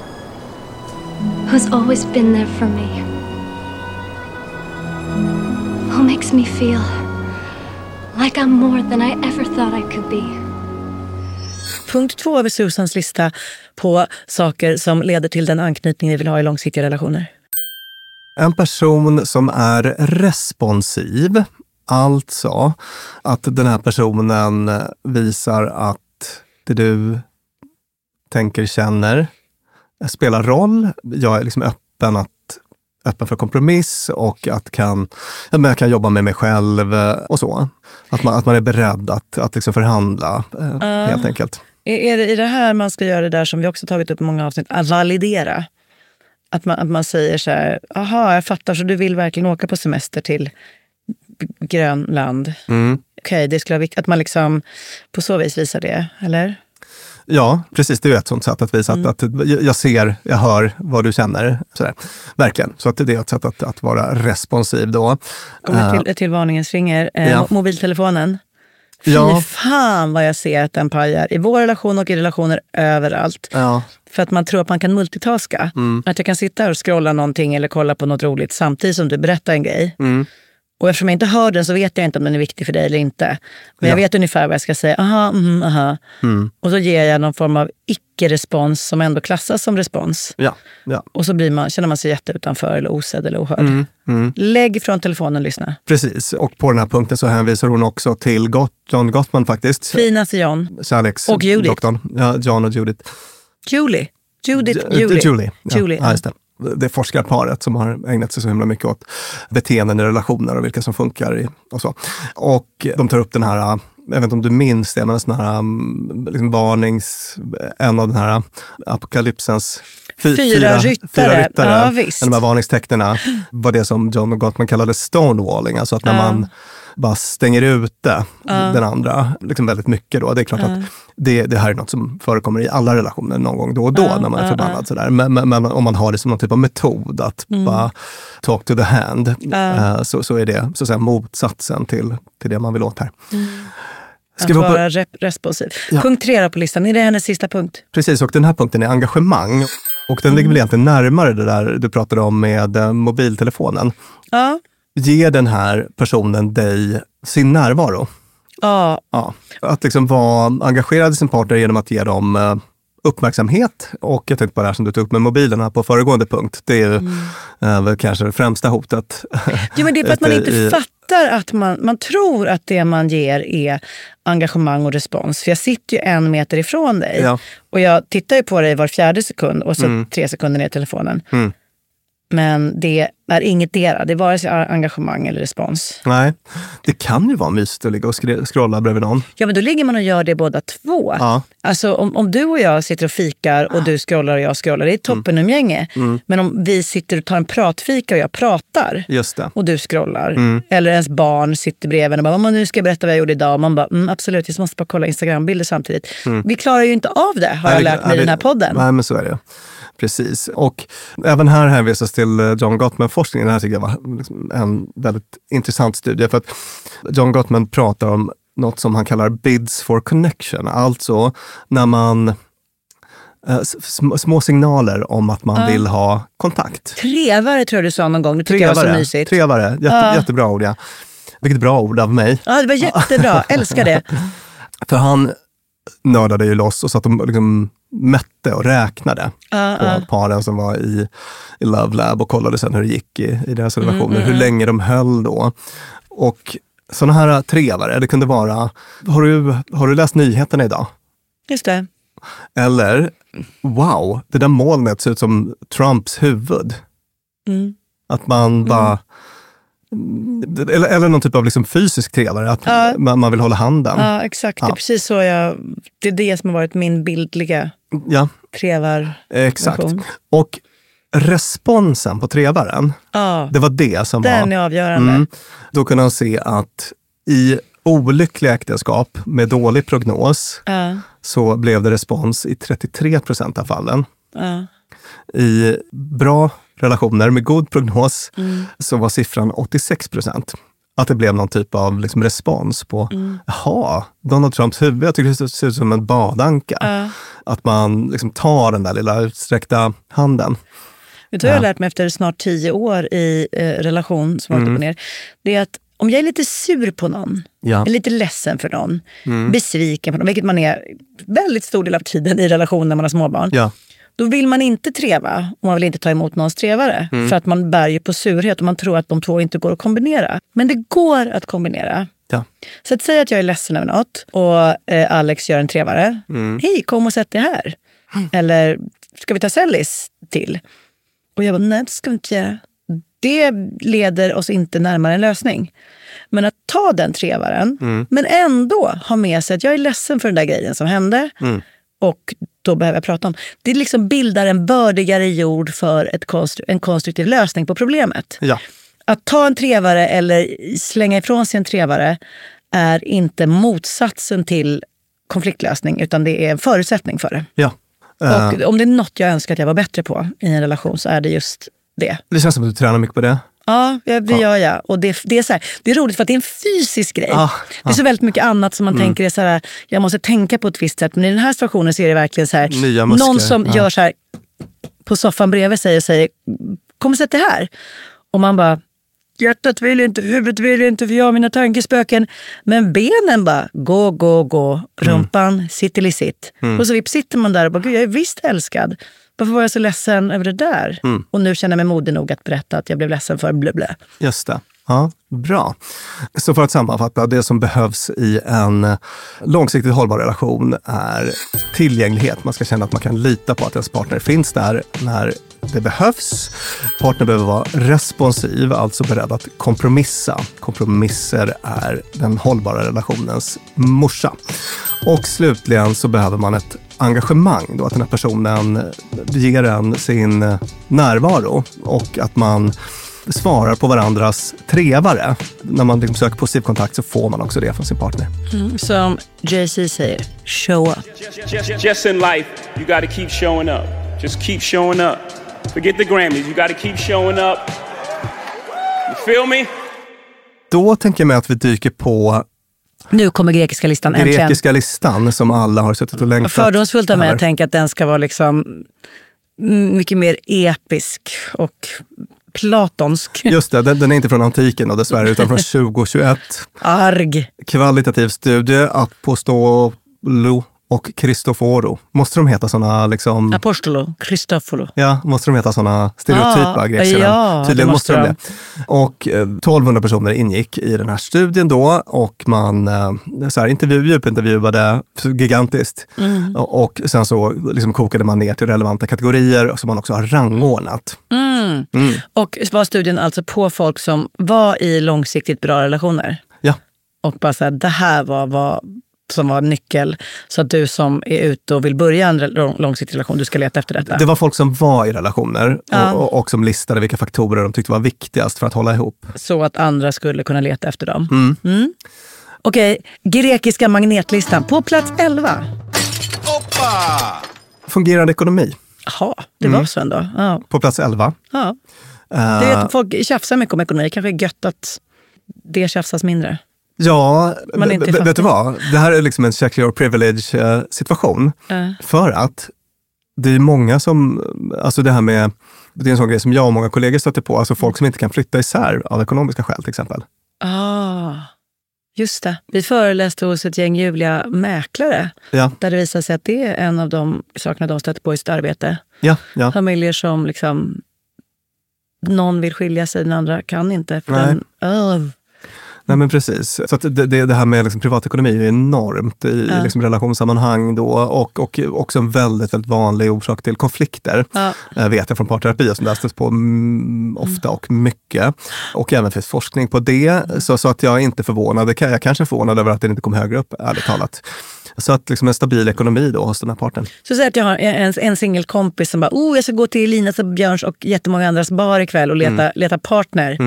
[SPEAKER 5] who's always been there for me. Who makes me feel like I'm more than I ever thought I could be.
[SPEAKER 2] Punkt två över Susans lista på saker som leder till den anknytning ni vill ha i långsiktiga relationer.
[SPEAKER 1] En person som är responsiv, alltså att den här personen visar att det du tänker, känner spelar roll. Jag är liksom öppen, att, öppen för kompromiss och att kan, men jag kan jobba med mig själv och så. Att man, att man är beredd att, att liksom förhandla, eh, helt enkelt.
[SPEAKER 2] Är, det i det här man ska göra det där som vi också tagit upp i många avsnitt, att validera? Att man, att man säger så här, aha, jag fattar, så du vill verkligen åka på semester till Grönland?
[SPEAKER 1] Mm.
[SPEAKER 2] Okej, det skulle vara viktigt att man liksom på så vis visar det, eller?
[SPEAKER 1] Ja, precis. Det är ett sånt sätt att visa
[SPEAKER 2] Mm.
[SPEAKER 1] att, att jag ser, jag hör vad du känner. Sådär. Verkligen. Så att det är ett sätt att, att vara responsiv då.
[SPEAKER 2] Kommer
[SPEAKER 1] Eh,
[SPEAKER 2] till, till varningens finger. Eh,
[SPEAKER 1] ja.
[SPEAKER 2] mo- Mobiltelefonen. Fy
[SPEAKER 1] Ja.
[SPEAKER 2] fan vad jag ser att den pajar. I vår relation och i relationer överallt.
[SPEAKER 1] ja,
[SPEAKER 2] För att man tror att man kan multitaska.
[SPEAKER 1] Mm.
[SPEAKER 2] Att jag kan sitta och scrolla någonting eller kolla på något roligt samtidigt som du berättar en grej.
[SPEAKER 1] Mm.
[SPEAKER 2] Och eftersom jag inte hör den så vet jag inte om den är viktig för dig eller inte. Men jag
[SPEAKER 1] Ja.
[SPEAKER 2] vet ungefär vad jag ska säga. Aha, mhm, aha.
[SPEAKER 1] Mm.
[SPEAKER 2] Och så ger jag någon form av icke-respons som ändå klassas som respons.
[SPEAKER 1] ja, ja.
[SPEAKER 2] Och så blir man, känner man sig jätteutanför eller osedd eller ohörd.
[SPEAKER 1] Mm.
[SPEAKER 2] Lägg från telefonen och lyssna.
[SPEAKER 1] Precis. Och på den här punkten så hänvisar hon också till Got- John Gottman faktiskt.
[SPEAKER 2] Finaste John.
[SPEAKER 1] Kärleksdoktorn.
[SPEAKER 2] Och Judith.
[SPEAKER 1] Ja, John och Judith.
[SPEAKER 2] Julie. Judith,
[SPEAKER 1] Ju-
[SPEAKER 2] Julie.
[SPEAKER 1] Julie. Ja,
[SPEAKER 2] Julie,
[SPEAKER 1] ja. just det. Det forskarparet som har ägnat sig så himla mycket åt beteenden i relationer och vilka som funkar i, och så. Och de tar upp den här, jag vet inte om du minns det, men en sån här um, liksom varnings, en av den här apokalypsens fy-
[SPEAKER 2] Fyra ryttare.
[SPEAKER 1] fyra ryttare.
[SPEAKER 2] Ja, visst.
[SPEAKER 1] de här varningstecknen var det som John Gottman kallade stonewalling, alltså att när
[SPEAKER 2] Ja.
[SPEAKER 1] man bara stänger ute den andra liksom väldigt mycket. Då. Det är klart att det, det här är något som förekommer i alla relationer någon gång då och då när man är förbannad. Sådär. Men, men, men om man har det som någon typ av metod att
[SPEAKER 2] Mm.
[SPEAKER 1] bara talk to the hand, eh, så, så är det så att säga, motsatsen till, till det man vill åt här. Ska
[SPEAKER 2] Att vara rep responsiv.
[SPEAKER 1] Ja.
[SPEAKER 2] Punkt tre på listan. Är det hennes sista punkt?
[SPEAKER 1] Precis, och den här punkten är engagemang. Och den ligger väl egentligen närmare det där du pratade om med eh, mobiltelefonen.
[SPEAKER 2] Ja.
[SPEAKER 1] Ger den här personen dig sin närvaro?
[SPEAKER 2] Ja,
[SPEAKER 1] Ja, att liksom vara engagerad i sin partner genom att ge dem eh, uppmärksamhet. Och jag tänkte på det här som du tog upp med mobilerna på föregående punkt. Det är ju eh, väl kanske det främsta hotet.
[SPEAKER 2] Jo, men det är för att man inte
[SPEAKER 1] i-
[SPEAKER 2] fattar att man, man tror att det man ger är engagemang och respons. För jag sitter ju en meter ifrån dig
[SPEAKER 1] Ja.
[SPEAKER 2] och jag tittar ju på dig var fjärde sekund och så tre sekunder ner i telefonen.
[SPEAKER 1] Mm.
[SPEAKER 2] Men det är inget dera. Det är vare sig engagemang eller respons.
[SPEAKER 1] Nej, det kan ju vara mysigt att ligga och scrolla bredvid någon.
[SPEAKER 2] Ja, men då ligger man och gör det båda två.
[SPEAKER 1] Ja.
[SPEAKER 2] Alltså om, om du och jag sitter och fikar och du scrollar och jag scrollar, det är ett
[SPEAKER 1] Mm.
[SPEAKER 2] toppenumgänge. Men om vi sitter och tar en pratfika och jag pratar och du scrollar.
[SPEAKER 1] Mm.
[SPEAKER 2] Eller ens barn sitter bredvid och bara, "Mamma, nu ska jag berätta vad jag gjorde idag. Och man bara, mm, absolut, jag måste bara kolla Instagrambilder samtidigt. Vi klarar ju inte av det, har jag
[SPEAKER 1] Mm.
[SPEAKER 2] Lärt mig i den här podden.
[SPEAKER 1] Nej, men så är det. Precis. Och även här hänvisas till eh, John Gottman-forskningen. Det här tycker jag var liksom en väldigt intressant studie. För att John Gottman pratar om något som han kallar bids for connection. Alltså när man eh, små signaler om att man vill ha kontakt.
[SPEAKER 2] Trevare tror jag du sa någon gång. Det tycker jag var så
[SPEAKER 1] Trevare.
[SPEAKER 2] mysigt.
[SPEAKER 1] Trevare. Jätte,
[SPEAKER 2] Ja.
[SPEAKER 1] Jättebra ord, ja. Vilket bra ord av mig.
[SPEAKER 2] Ja, det var jättebra. Älskar det.
[SPEAKER 1] För han nördade ju loss och satt och liksom mätte och räknade
[SPEAKER 2] Ja,
[SPEAKER 1] på
[SPEAKER 2] ja.
[SPEAKER 1] paren som var i, i Love Lab och kollade sen hur det gick i, i deras
[SPEAKER 2] Mm,
[SPEAKER 1] relationer, hur länge de höll då. Och sådana här trevare, det kunde vara, har du, har du läst nyheterna idag?
[SPEAKER 2] Just det.
[SPEAKER 1] Eller, wow, det där molnet ser ut som Trumps huvud.
[SPEAKER 2] Mm.
[SPEAKER 1] Att man bara... Eller, eller någon typ av liksom fysisk trevare, att
[SPEAKER 2] Ja.
[SPEAKER 1] man, man vill hålla handen.
[SPEAKER 2] Ja, exakt. Det är
[SPEAKER 1] Ja.
[SPEAKER 2] precis så jag... Det är det som har varit min bildliga
[SPEAKER 1] Ja,
[SPEAKER 2] trevar...
[SPEAKER 1] exakt. Och responsen på trevaren,
[SPEAKER 2] Ja,
[SPEAKER 1] det var det som
[SPEAKER 2] den
[SPEAKER 1] var...
[SPEAKER 2] är avgörande.
[SPEAKER 1] Mm. Då kunde han se att i olyckliga äktenskap med dålig prognos
[SPEAKER 2] Ja,
[SPEAKER 1] så blev det respons i 33 procent av fallen.
[SPEAKER 2] ja.
[SPEAKER 1] I bra relationer med god prognos
[SPEAKER 2] Mm.
[SPEAKER 1] så var siffran 86 procent. Att det blev någon typ av liksom respons på,
[SPEAKER 2] Mm.
[SPEAKER 1] jaha, Donald Trumps huvud, jag tycker det ser ut som en badanka.
[SPEAKER 2] Ja.
[SPEAKER 1] Att man liksom tar den där lilla utsträckta handen.
[SPEAKER 2] Vet du vad jag har lärt mig efter snart tio år i eh, relation som och ner? Det är att om jag är lite sur på någon,
[SPEAKER 1] Ja.
[SPEAKER 2] lite ledsen för någon,
[SPEAKER 1] Mm.
[SPEAKER 2] besviken på någon, vilket man är väldigt stor del av tiden i relation när man har småbarn.
[SPEAKER 1] Ja.
[SPEAKER 2] Då vill man inte treva och man vill inte ta emot någons trevare.
[SPEAKER 1] Mm.
[SPEAKER 2] För att man bär ju på surhet och man tror att de två inte går att kombinera. Men det går att kombinera.
[SPEAKER 1] Ja.
[SPEAKER 2] Så att säga att jag är ledsen över något och eh, Alex gör en trevare.
[SPEAKER 1] Mm.
[SPEAKER 2] Hej, kom och sätt dig här. Eller, ska vi ta sellis till? Och jag bara, nej det ska vi inte göra. Det leder oss inte närmare en lösning. Men att ta den trevaren,
[SPEAKER 1] Mm.
[SPEAKER 2] men ändå ha med sig att jag är ledsen för den där grejen som hände.
[SPEAKER 1] Mm.
[SPEAKER 2] Och då behöver jag prata om. Det liksom bildar en bördigare jord för ett konstru- en konstruktiv lösning på problemet.
[SPEAKER 1] Ja.
[SPEAKER 2] Att ta en trevare eller slänga ifrån sig en trevare är inte motsatsen till konfliktlösning utan det är en förutsättning för det.
[SPEAKER 1] ja. Eh,
[SPEAKER 2] Och om det är något jag önskar att jag var bättre på i en relation så är det just det.
[SPEAKER 1] det känns som att du tränar mycket på det.
[SPEAKER 2] Ja, ja, det gör jag. Och det, det, är så här, det är roligt för att det är en fysisk grej.
[SPEAKER 1] Ah,
[SPEAKER 2] Det är så väldigt mycket annat som man
[SPEAKER 1] Mm.
[SPEAKER 2] tänker är så här, jag måste tänka på ett visst sätt. Men i den här situationen så är det verkligen så här, någon som
[SPEAKER 1] ja.
[SPEAKER 2] gör så här på soffan bredvid sig och säger, kom och sätt dig här. Och man bara, hjärtat vill inte, huvudet vill inte för jag har mina tankespöken. Men benen bara, gå, gå, gå. Rumpan, sitt eller sitt.
[SPEAKER 1] Mm.
[SPEAKER 2] Och så vips sitter man där och bara, gud jag är visst älskad. Varför var jag så ledsen över det där?
[SPEAKER 1] Mm.
[SPEAKER 2] Och nu känner jag mig modig nog att berätta att jag blev ledsen för blö, blö.
[SPEAKER 1] Just det. Ja, bra. Så för att sammanfatta, det som behövs i en långsiktigt hållbar relation är tillgänglighet. Man ska känna att man kan lita på att ens partner finns där när det behövs. Partner behöver vara responsiv, alltså beredd att kompromissa. Kompromisser är den hållbara relationens morsa. Och slutligen så behöver man ett engagemang, då, att den här personen ger en sin närvaro och att man svarar på varandras trevare. När man liksom söker positiv kontakt så får man också det från sin partner.
[SPEAKER 2] Som Jay-Z säger, show up.
[SPEAKER 6] Just, just in life, you got to keep showing up. Just keep showing up. Forget the Grammys. You got to keep showing up. You feel me?
[SPEAKER 1] Då tänker jag mig att vi dyker på
[SPEAKER 2] Nu kommer grekiska listan äntligen.
[SPEAKER 1] grekiska listan som alla har suttit och längtat
[SPEAKER 2] Fördomsfullt av mig att tänka att den ska vara liksom mycket mer episk och platonsk.
[SPEAKER 1] Just det, den, den är inte från antiken och dessvärre utan från 2021.
[SPEAKER 2] Arg.
[SPEAKER 1] Kvalitativ studie, Apostolo och Cristoforo. Måste de heta sådana liksom,
[SPEAKER 2] Apostolo, Cristofolo.
[SPEAKER 1] Ja, måste de heta sådana stereotypa
[SPEAKER 2] Ja,
[SPEAKER 1] greker?
[SPEAKER 2] ja,
[SPEAKER 1] Tydligen måste de det. Och eh, 1200 personer ingick i den här studien då och man eh, så här, intervju, djupintervjuade gigantiskt.
[SPEAKER 2] Mm.
[SPEAKER 1] Och, och sen så liksom kokade man ner till relevanta kategorier som man också har rangordnat.
[SPEAKER 2] Mm.
[SPEAKER 1] Mm.
[SPEAKER 2] Och var studien alltså på folk som var i långsiktigt bra relationer?
[SPEAKER 1] Ja.
[SPEAKER 2] Och bara så här, det här var vad som var nyckel. Så att du som är ute och vill börja en långsiktig relation, du ska leta efter detta.
[SPEAKER 1] Det var folk som var i relationer
[SPEAKER 2] Ja.
[SPEAKER 1] och, och, som listade vilka faktorer de tyckte var viktigast för att hålla ihop.
[SPEAKER 2] Så att andra skulle kunna leta efter dem.
[SPEAKER 1] Mm.
[SPEAKER 2] Mm. Okej, grekiska magnetlistan på plats 11.
[SPEAKER 1] Fungerande ekonomi
[SPEAKER 2] Jaha, det var så ändå. Ja.
[SPEAKER 1] på plats 11.
[SPEAKER 2] Ja.
[SPEAKER 1] Eh,
[SPEAKER 2] Det vet, folk tjafsar mycket om ekonomi. kanske är gött att det tjafsas mindre.
[SPEAKER 1] Ja,
[SPEAKER 2] Man inte
[SPEAKER 1] vet
[SPEAKER 2] fattig.
[SPEAKER 1] du vad? Det här är liksom en check your privilege eh, situation.
[SPEAKER 2] Eh.
[SPEAKER 1] För att det är många som, alltså det här med, det är en sån grej som jag och många kollegor stöter på, alltså folk som inte kan flytta isär av ekonomiska skäl till exempel.
[SPEAKER 2] Ah, just det. Vi föreläste hos ett gäng ljuvliga mäklare
[SPEAKER 1] Ja,
[SPEAKER 2] där det visade sig att det är en av de sakerna de stöter på i sitt arbete.
[SPEAKER 1] ja, ja.
[SPEAKER 2] Familjer som liksom... Någon vill skilja sig, den andra kan inte. För
[SPEAKER 1] Nej.
[SPEAKER 2] den, Öh.
[SPEAKER 1] Nej men precis. Så det, det, det här med liksom privatekonomi är enormt i
[SPEAKER 2] Ja.
[SPEAKER 1] liksom relationssammanhang då och, och också en väldigt, väldigt vanlig orsak till konflikter.
[SPEAKER 2] Ja.
[SPEAKER 1] eh, vet jag från parterapi som lästes på mm, ofta och mycket. Och även finns forskning på det. Så, så att jag är inte förvånad. Det Jag kanske är förvånad över att den inte kom högre upp, ärligt talat. Så att liksom en stabil ekonomi då hos den här parten.
[SPEAKER 2] Så säg att jag har en, en singelkompis som bara, oh, jag ska gå till Linas och Björns och jättemånga andras bar ikväll och leta, leta partner.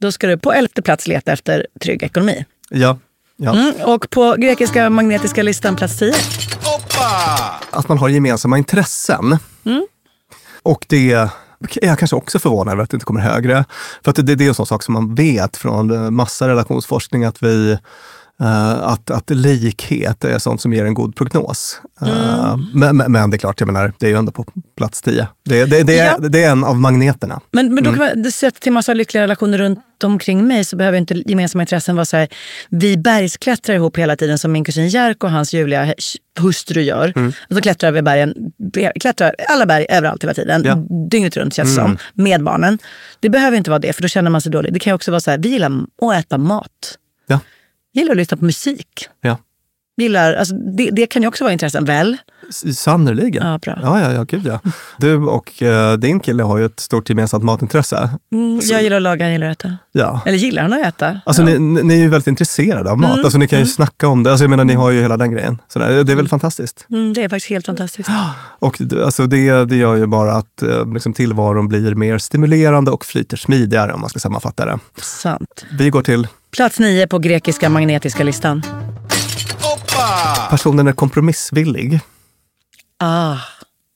[SPEAKER 2] Då ska du på elfte plats leta efter trygg ekonomi.
[SPEAKER 1] Ja, ja.
[SPEAKER 2] Mm, och på grekiska magnetiska listan plats 10.
[SPEAKER 1] Att man har gemensamma intressen. Och det är jag kanske också förvånad över att det inte kommer högre. För att det, det är en sån sak som man vet från massa relationsforskning att vi att, att likhet är sånt som ger en god prognos. Eh, men, men, men det är klart, jag menar, det är ju ändå på plats 10. Det, det, det, är,
[SPEAKER 2] Ja.
[SPEAKER 1] det är en av magneterna.
[SPEAKER 2] Men, men då
[SPEAKER 1] Mm.
[SPEAKER 2] kan man, det sett till massa lyckliga relationer runt omkring mig så behöver inte gemensamma intressen vara så här, vi bergsklättrar ihop hela tiden som min kusin Jerk och hans Julia hustru gör.
[SPEAKER 1] Mm.
[SPEAKER 2] Så klättrar vi bergen, be- klättrar alla berg överallt hela tiden,
[SPEAKER 1] Ja. Mm.
[SPEAKER 2] dygnet runt känns det som, med barnen. Det behöver inte vara det, för då känner man sig dålig. Det kan också vara så här, vi gillar att äta mat.
[SPEAKER 1] Ja.
[SPEAKER 2] Gillar att lyssna på musik.
[SPEAKER 1] Ja.
[SPEAKER 2] Gillar, alltså, det, det kan ju också vara intressen, väl?
[SPEAKER 1] Sannerligen.
[SPEAKER 2] Ja, bra.
[SPEAKER 1] Ja, ja, ja, gud ja. Du och eh, din kille har ju ett stort gemensamt matintresse.
[SPEAKER 2] Mm, jag gillar att laga, jag gillar att äta.
[SPEAKER 1] Ja.
[SPEAKER 2] Eller gillar han att äta?
[SPEAKER 1] Alltså ni, ni ni är ju väldigt intresserade av mat.
[SPEAKER 2] Mm,
[SPEAKER 1] Alltså ni kan ju snacka om det. Alltså jag menar, ni har ju hela den grejen. Så det, är väl fantastiskt.
[SPEAKER 2] Mm, det är faktiskt helt fantastiskt.
[SPEAKER 1] Och alltså det, det gör ju bara att eh, liksom tillvaron blir mer stimulerande och flyter smidigare om man ska sammanfatta det.
[SPEAKER 2] Sant.
[SPEAKER 1] Vi går till
[SPEAKER 2] Plats nio på grekiska magnetiska listan.
[SPEAKER 1] personen är kompromissvillig.
[SPEAKER 2] Ah,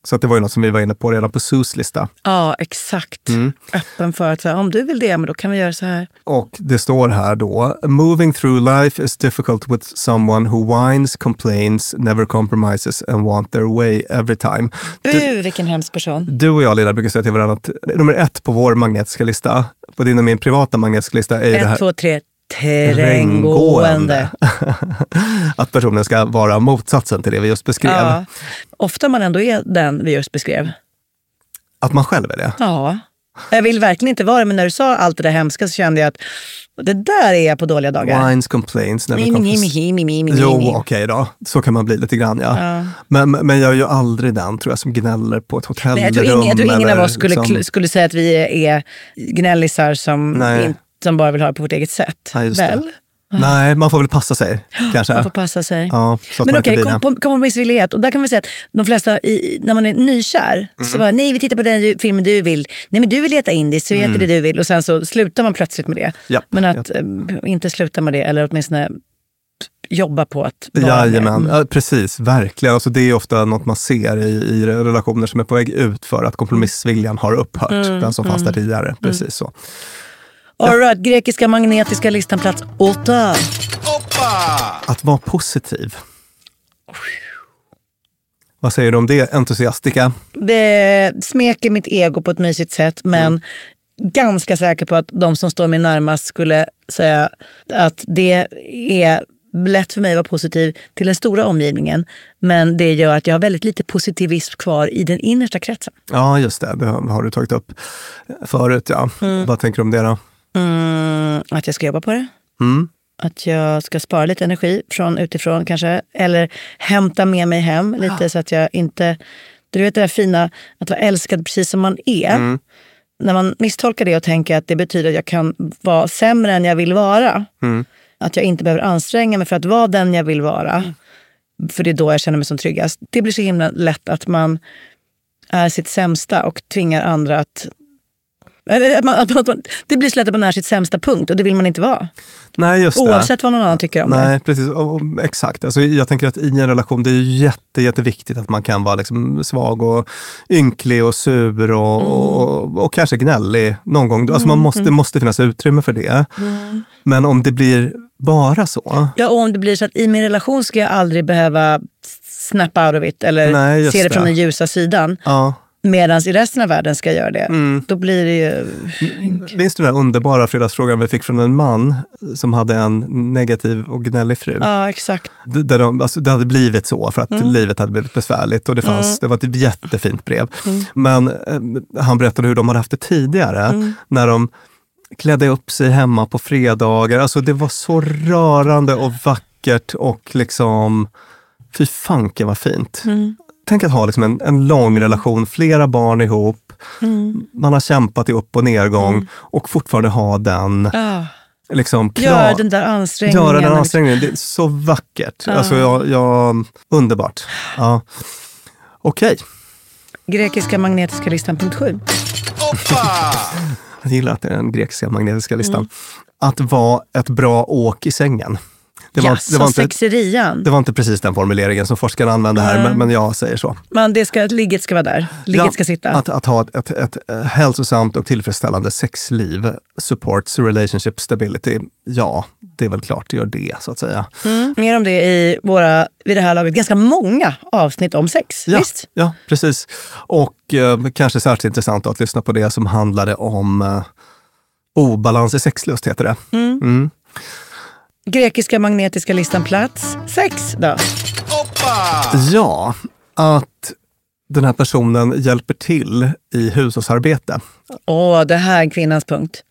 [SPEAKER 1] Så att det var ju något som vi var inne på redan på SUS lista.
[SPEAKER 2] ja, exakt.
[SPEAKER 1] Mm.
[SPEAKER 2] Öppen för att säga, om du vill det, men då kan vi göra så här.
[SPEAKER 1] Och det står här då, moving through life is difficult with someone who whines, complains, never compromises and want their way every time. Du,
[SPEAKER 2] Uh, vilken hemsk person.
[SPEAKER 1] du och jag Lilla brukar säga till varandra att nummer ett på vår magnetiska lista, på din och min privata magnetiska lista, är ju det
[SPEAKER 2] Ett,
[SPEAKER 1] här
[SPEAKER 2] två, tre. Terränggående.
[SPEAKER 1] att personen ska vara motsatsen till det vi just beskrev.
[SPEAKER 2] Ja. Ofta man ändå är den vi just beskrev.
[SPEAKER 1] Att man själv är det.
[SPEAKER 2] Ja. Jag vill verkligen inte vara det, men när du sa allt det där hemska så kände jag att det där är jag på dåliga dagar.
[SPEAKER 1] Whines, complains, never
[SPEAKER 2] mi.
[SPEAKER 1] Jo, okej då. Så kan man bli lite grann ja.
[SPEAKER 2] Ja.
[SPEAKER 1] Men, men jag är ju aldrig den tror jag som gnäller på ett hotellrum.
[SPEAKER 2] Nej, jag, tror ingen, jag tror ingen
[SPEAKER 1] eller
[SPEAKER 2] av oss skulle,
[SPEAKER 1] liksom-
[SPEAKER 2] skulle säga att vi är gnällisar som,
[SPEAKER 1] Nej.
[SPEAKER 2] in, som bara vill ha det på vårt eget sätt.
[SPEAKER 1] Ja.
[SPEAKER 2] Väl?
[SPEAKER 1] Nej, man får väl passa sig kanske.
[SPEAKER 2] Man får passa sig.
[SPEAKER 1] Ja,
[SPEAKER 2] Men
[SPEAKER 1] man
[SPEAKER 2] okej, kompromissvillighet. Och där kan vi säga att de flesta, i, när man är nykär,
[SPEAKER 1] Mm.
[SPEAKER 2] så bara, nej vi tittar på den filmen du vill. Nej men du vill äta indiskt, så äter det du vill. Och sen så slutar man plötsligt med det.
[SPEAKER 1] Mm. Japp,
[SPEAKER 2] men att eh, inte sluta med det, eller åtminstone jobba på att vara
[SPEAKER 1] Jajamän,
[SPEAKER 2] med.
[SPEAKER 1] ja, precis. Verkligen. Alltså, det är ofta något man ser i, i relationer som är på väg ut för att kompromissviljan har upphört.
[SPEAKER 2] Mm,
[SPEAKER 1] Den som fanns där tidigare. Precis så.
[SPEAKER 2] All right, grekiska magnetiska listan plats åtta.
[SPEAKER 1] Att vara positiv. Vad säger du om det, entusiastika?
[SPEAKER 2] Det smeker mitt ego på ett mysigt sätt, men
[SPEAKER 1] Mm.
[SPEAKER 2] ganska säker på att de som står mig närmast skulle säga att det är lätt för mig att vara positiv till den stora omgivningen. Men det gör att jag har väldigt lite positivism kvar i den innersta kretsen.
[SPEAKER 1] Ja, just det. Det har du tagit upp förut. Ja. Vad tänker du om det då?
[SPEAKER 2] Mm, att jag ska jobba på det.
[SPEAKER 1] Mm.
[SPEAKER 2] Att jag ska spara lite energi från utifrån kanske. Eller hämta med mig hem lite så att jag inte... Du vet det där fina att vara älskad precis som man är. När man misstolkar det och tänker att det betyder att jag kan vara sämre än jag vill vara. Att jag inte behöver anstränga mig för att vara den jag vill vara. För det är då jag känner mig som tryggast. Det blir så himla lätt att man är sitt sämsta och tvingar andra att... Att man, att man, det blir så lätt att man är sitt sämsta punkt och det vill man inte vara.
[SPEAKER 1] Nej, just det.
[SPEAKER 2] Oavsett vad någon annan tycker om det.
[SPEAKER 1] Nej, precis. Och, och, exakt. Alltså, jag tänker att i en relation, det är jätte, jätteviktigt att man kan vara liksom svag och ynklig och sur och,
[SPEAKER 2] Mm.
[SPEAKER 1] och, och kanske gnällig någon gång. Alltså man måste, det måste finnas utrymme för det.
[SPEAKER 2] Mm.
[SPEAKER 1] Men om det blir bara så,
[SPEAKER 2] Ja, och om det blir så att i min relation ska jag aldrig behöva snap out of it eller
[SPEAKER 1] Nej,
[SPEAKER 2] se det,
[SPEAKER 1] det.
[SPEAKER 2] från den ljusa sidan.
[SPEAKER 1] ja.
[SPEAKER 2] Medan i resten av världen ska jag göra det.
[SPEAKER 1] Mm.
[SPEAKER 2] Då blir det ju...
[SPEAKER 1] Minns du den underbara fredagsfrågan vi fick från en man som hade en negativ och gnällig fru?
[SPEAKER 2] Ja, exakt.
[SPEAKER 1] D- Där de, alltså, det hade blivit så för att
[SPEAKER 2] Mm.
[SPEAKER 1] livet hade blivit besvärligt och det, fanns, det var ett jättefint brev.
[SPEAKER 2] Mm.
[SPEAKER 1] Men eh, han berättade hur de hade haft det tidigare
[SPEAKER 2] Mm.
[SPEAKER 1] när de klädde upp sig hemma på fredagar. Alltså det var så rörande och vackert och liksom, fy fanken vad fint.
[SPEAKER 2] Mm.
[SPEAKER 1] Tänk att ha liksom en, en lång relation, flera barn ihop. Man har kämpat i upp och nedgång och fortfarande ha den
[SPEAKER 2] Ah.
[SPEAKER 1] liksom,
[SPEAKER 2] Gör den där ansträngningen.
[SPEAKER 1] Göra den ansträngningen. Det är så vackert. Alltså, jag, jag, underbart. Ja. Okej,
[SPEAKER 2] Grekiska magnetiska listan punkt sju.
[SPEAKER 1] jag gillar att det är den grekiska magnetiska listan.
[SPEAKER 2] Mm.
[SPEAKER 1] Att vara ett bra åk i sängen. Det var,
[SPEAKER 2] Jaså,
[SPEAKER 1] det, var inte,
[SPEAKER 2] sexerian.
[SPEAKER 1] det var inte precis den formuleringen som forskarna använde här, men, men jag säger så.
[SPEAKER 2] Men det ska, ligget ska vara där. Ligget
[SPEAKER 1] Ja,
[SPEAKER 2] ska sitta.
[SPEAKER 1] Att, att ha ett, ett, ett eh, hälsosamt och tillfredsställande sexliv, supports relationship stability, ja, det är väl klart det gör det så att säga.
[SPEAKER 2] Mm. Mer om det i våra, vid det här laget, ganska många avsnitt om sex.
[SPEAKER 1] Ja,
[SPEAKER 2] Visst?
[SPEAKER 1] ja precis. Och eh, kanske särskilt intressant att lyssna på det som handlade om eh, obalans i sexlust, heter det. Mm.
[SPEAKER 2] Grekiska magnetiska listan plats sex då.
[SPEAKER 1] Ja, att den här personen hjälper till i hushållsarbete.
[SPEAKER 2] Åh, det här är kvinnans punkt.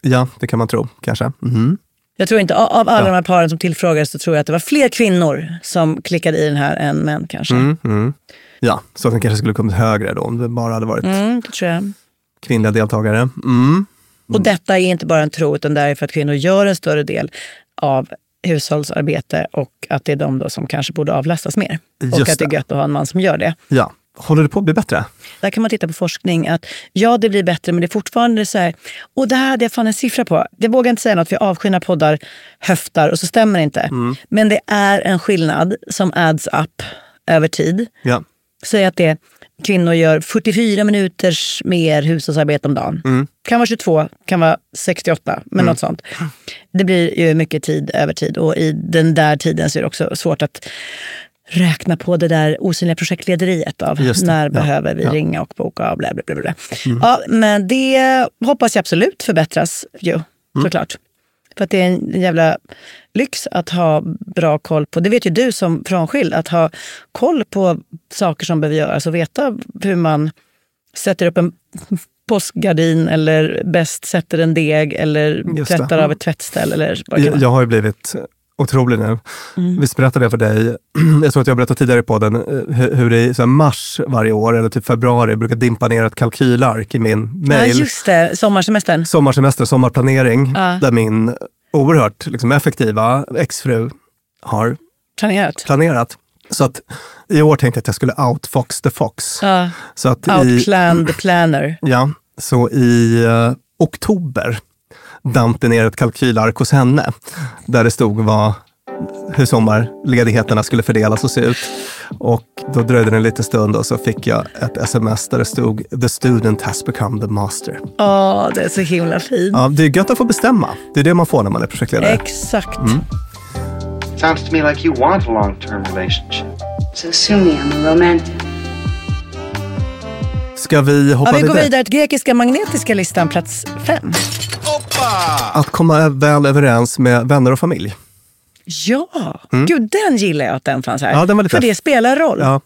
[SPEAKER 1] Ja, det kan man tro kanske. Mhm.
[SPEAKER 2] Jag tror inte, av alla de här paren som tillfrågades så tror jag att det var fler kvinnor som klickade i den här än män kanske.
[SPEAKER 1] Mm, mm. Ja, så att den kanske skulle kommit högre då om det bara hade varit
[SPEAKER 2] Mm, det tror jag.
[SPEAKER 1] kvinnliga deltagare. Mm.
[SPEAKER 2] Och detta är inte bara en tro, utan det är för att kvinnor gör en större del av hushållsarbete och att det är de som kanske borde avlastas mer. och
[SPEAKER 1] Just
[SPEAKER 2] att det är gött att ha en man som gör det.
[SPEAKER 1] Ja, håller det på att bli bättre?
[SPEAKER 2] Där kan man titta på forskning att ja, det blir bättre, men det är fortfarande så här. Och det här hade jag fan en siffra på. Jag vågar inte säga något, för jag avskyr poddar höftar och så stämmer det inte. Men det är en skillnad som adds up över tid.
[SPEAKER 1] Ja.
[SPEAKER 2] Säg att det kvinnor gör 44 minuters mer hushållsarbete om dagen. Kan vara 22, kan vara 68, men något sånt. Det blir ju mycket tid över tid och i den där tiden så är det också svårt att räkna på det där osynliga projektlederiet av när
[SPEAKER 1] ja,
[SPEAKER 2] behöver vi
[SPEAKER 1] ja.
[SPEAKER 2] ringa och boka och bla bla bla. bla. Ja, men det hoppas jag absolut förbättras ju, såklart. För att det är en jävla lyx att ha bra koll på, det vet ju du som frånskild, att ha koll på saker som behöver göras och veta hur man sätter upp en påskgardin eller bäst sätter en deg eller tvättar av ett tvättställ eller vad
[SPEAKER 1] Jag, jag har ju blivit otrolig nu. Visst berättade jag för dig, jag tror att jag berättade tidigare i podden, eh, hur, hur det i så mars varje år, eller typ februari, brukar dimpa ner ett kalkylark i min
[SPEAKER 2] Ja,
[SPEAKER 1] mail.
[SPEAKER 2] just det, sommarsemestern.
[SPEAKER 1] Sommarsemester, sommarplanering,
[SPEAKER 2] Ja.
[SPEAKER 1] där min oerhört liksom, effektiva exfru har
[SPEAKER 2] Planerat.
[SPEAKER 1] planerat. Så att i år tänkte jag att jag skulle outfox the fox.
[SPEAKER 2] Ja,
[SPEAKER 1] Så att i,
[SPEAKER 2] outplan the planner.
[SPEAKER 1] ja, så i eh, oktober damp det ner ett kalkylark hos henne där det stod vad, hur sommarledigheterna skulle fördelas och se ut. Och då dröjde det en liten stund och så fick jag ett sms där det stod “The student has become the master”.
[SPEAKER 2] Åh, det är så himla fint.
[SPEAKER 1] Ja, det är gött att få bestämma. Det är det man får när man är projektledare.
[SPEAKER 2] Exakt.
[SPEAKER 7] Sounds to me like you want a long term relationship.
[SPEAKER 8] So sue me, I'm a romantic.
[SPEAKER 1] Ska vi hoppa
[SPEAKER 2] Ja, vi går
[SPEAKER 1] vidare?
[SPEAKER 2] vidare till grekiska magnetiska listan, plats fem.
[SPEAKER 1] Att komma väl överens med vänner och familj.
[SPEAKER 2] Ja, gud den gillar jag att den fanns här.
[SPEAKER 1] Mm. Ja, den var lite-
[SPEAKER 2] För det spelar roll.
[SPEAKER 1] Ja,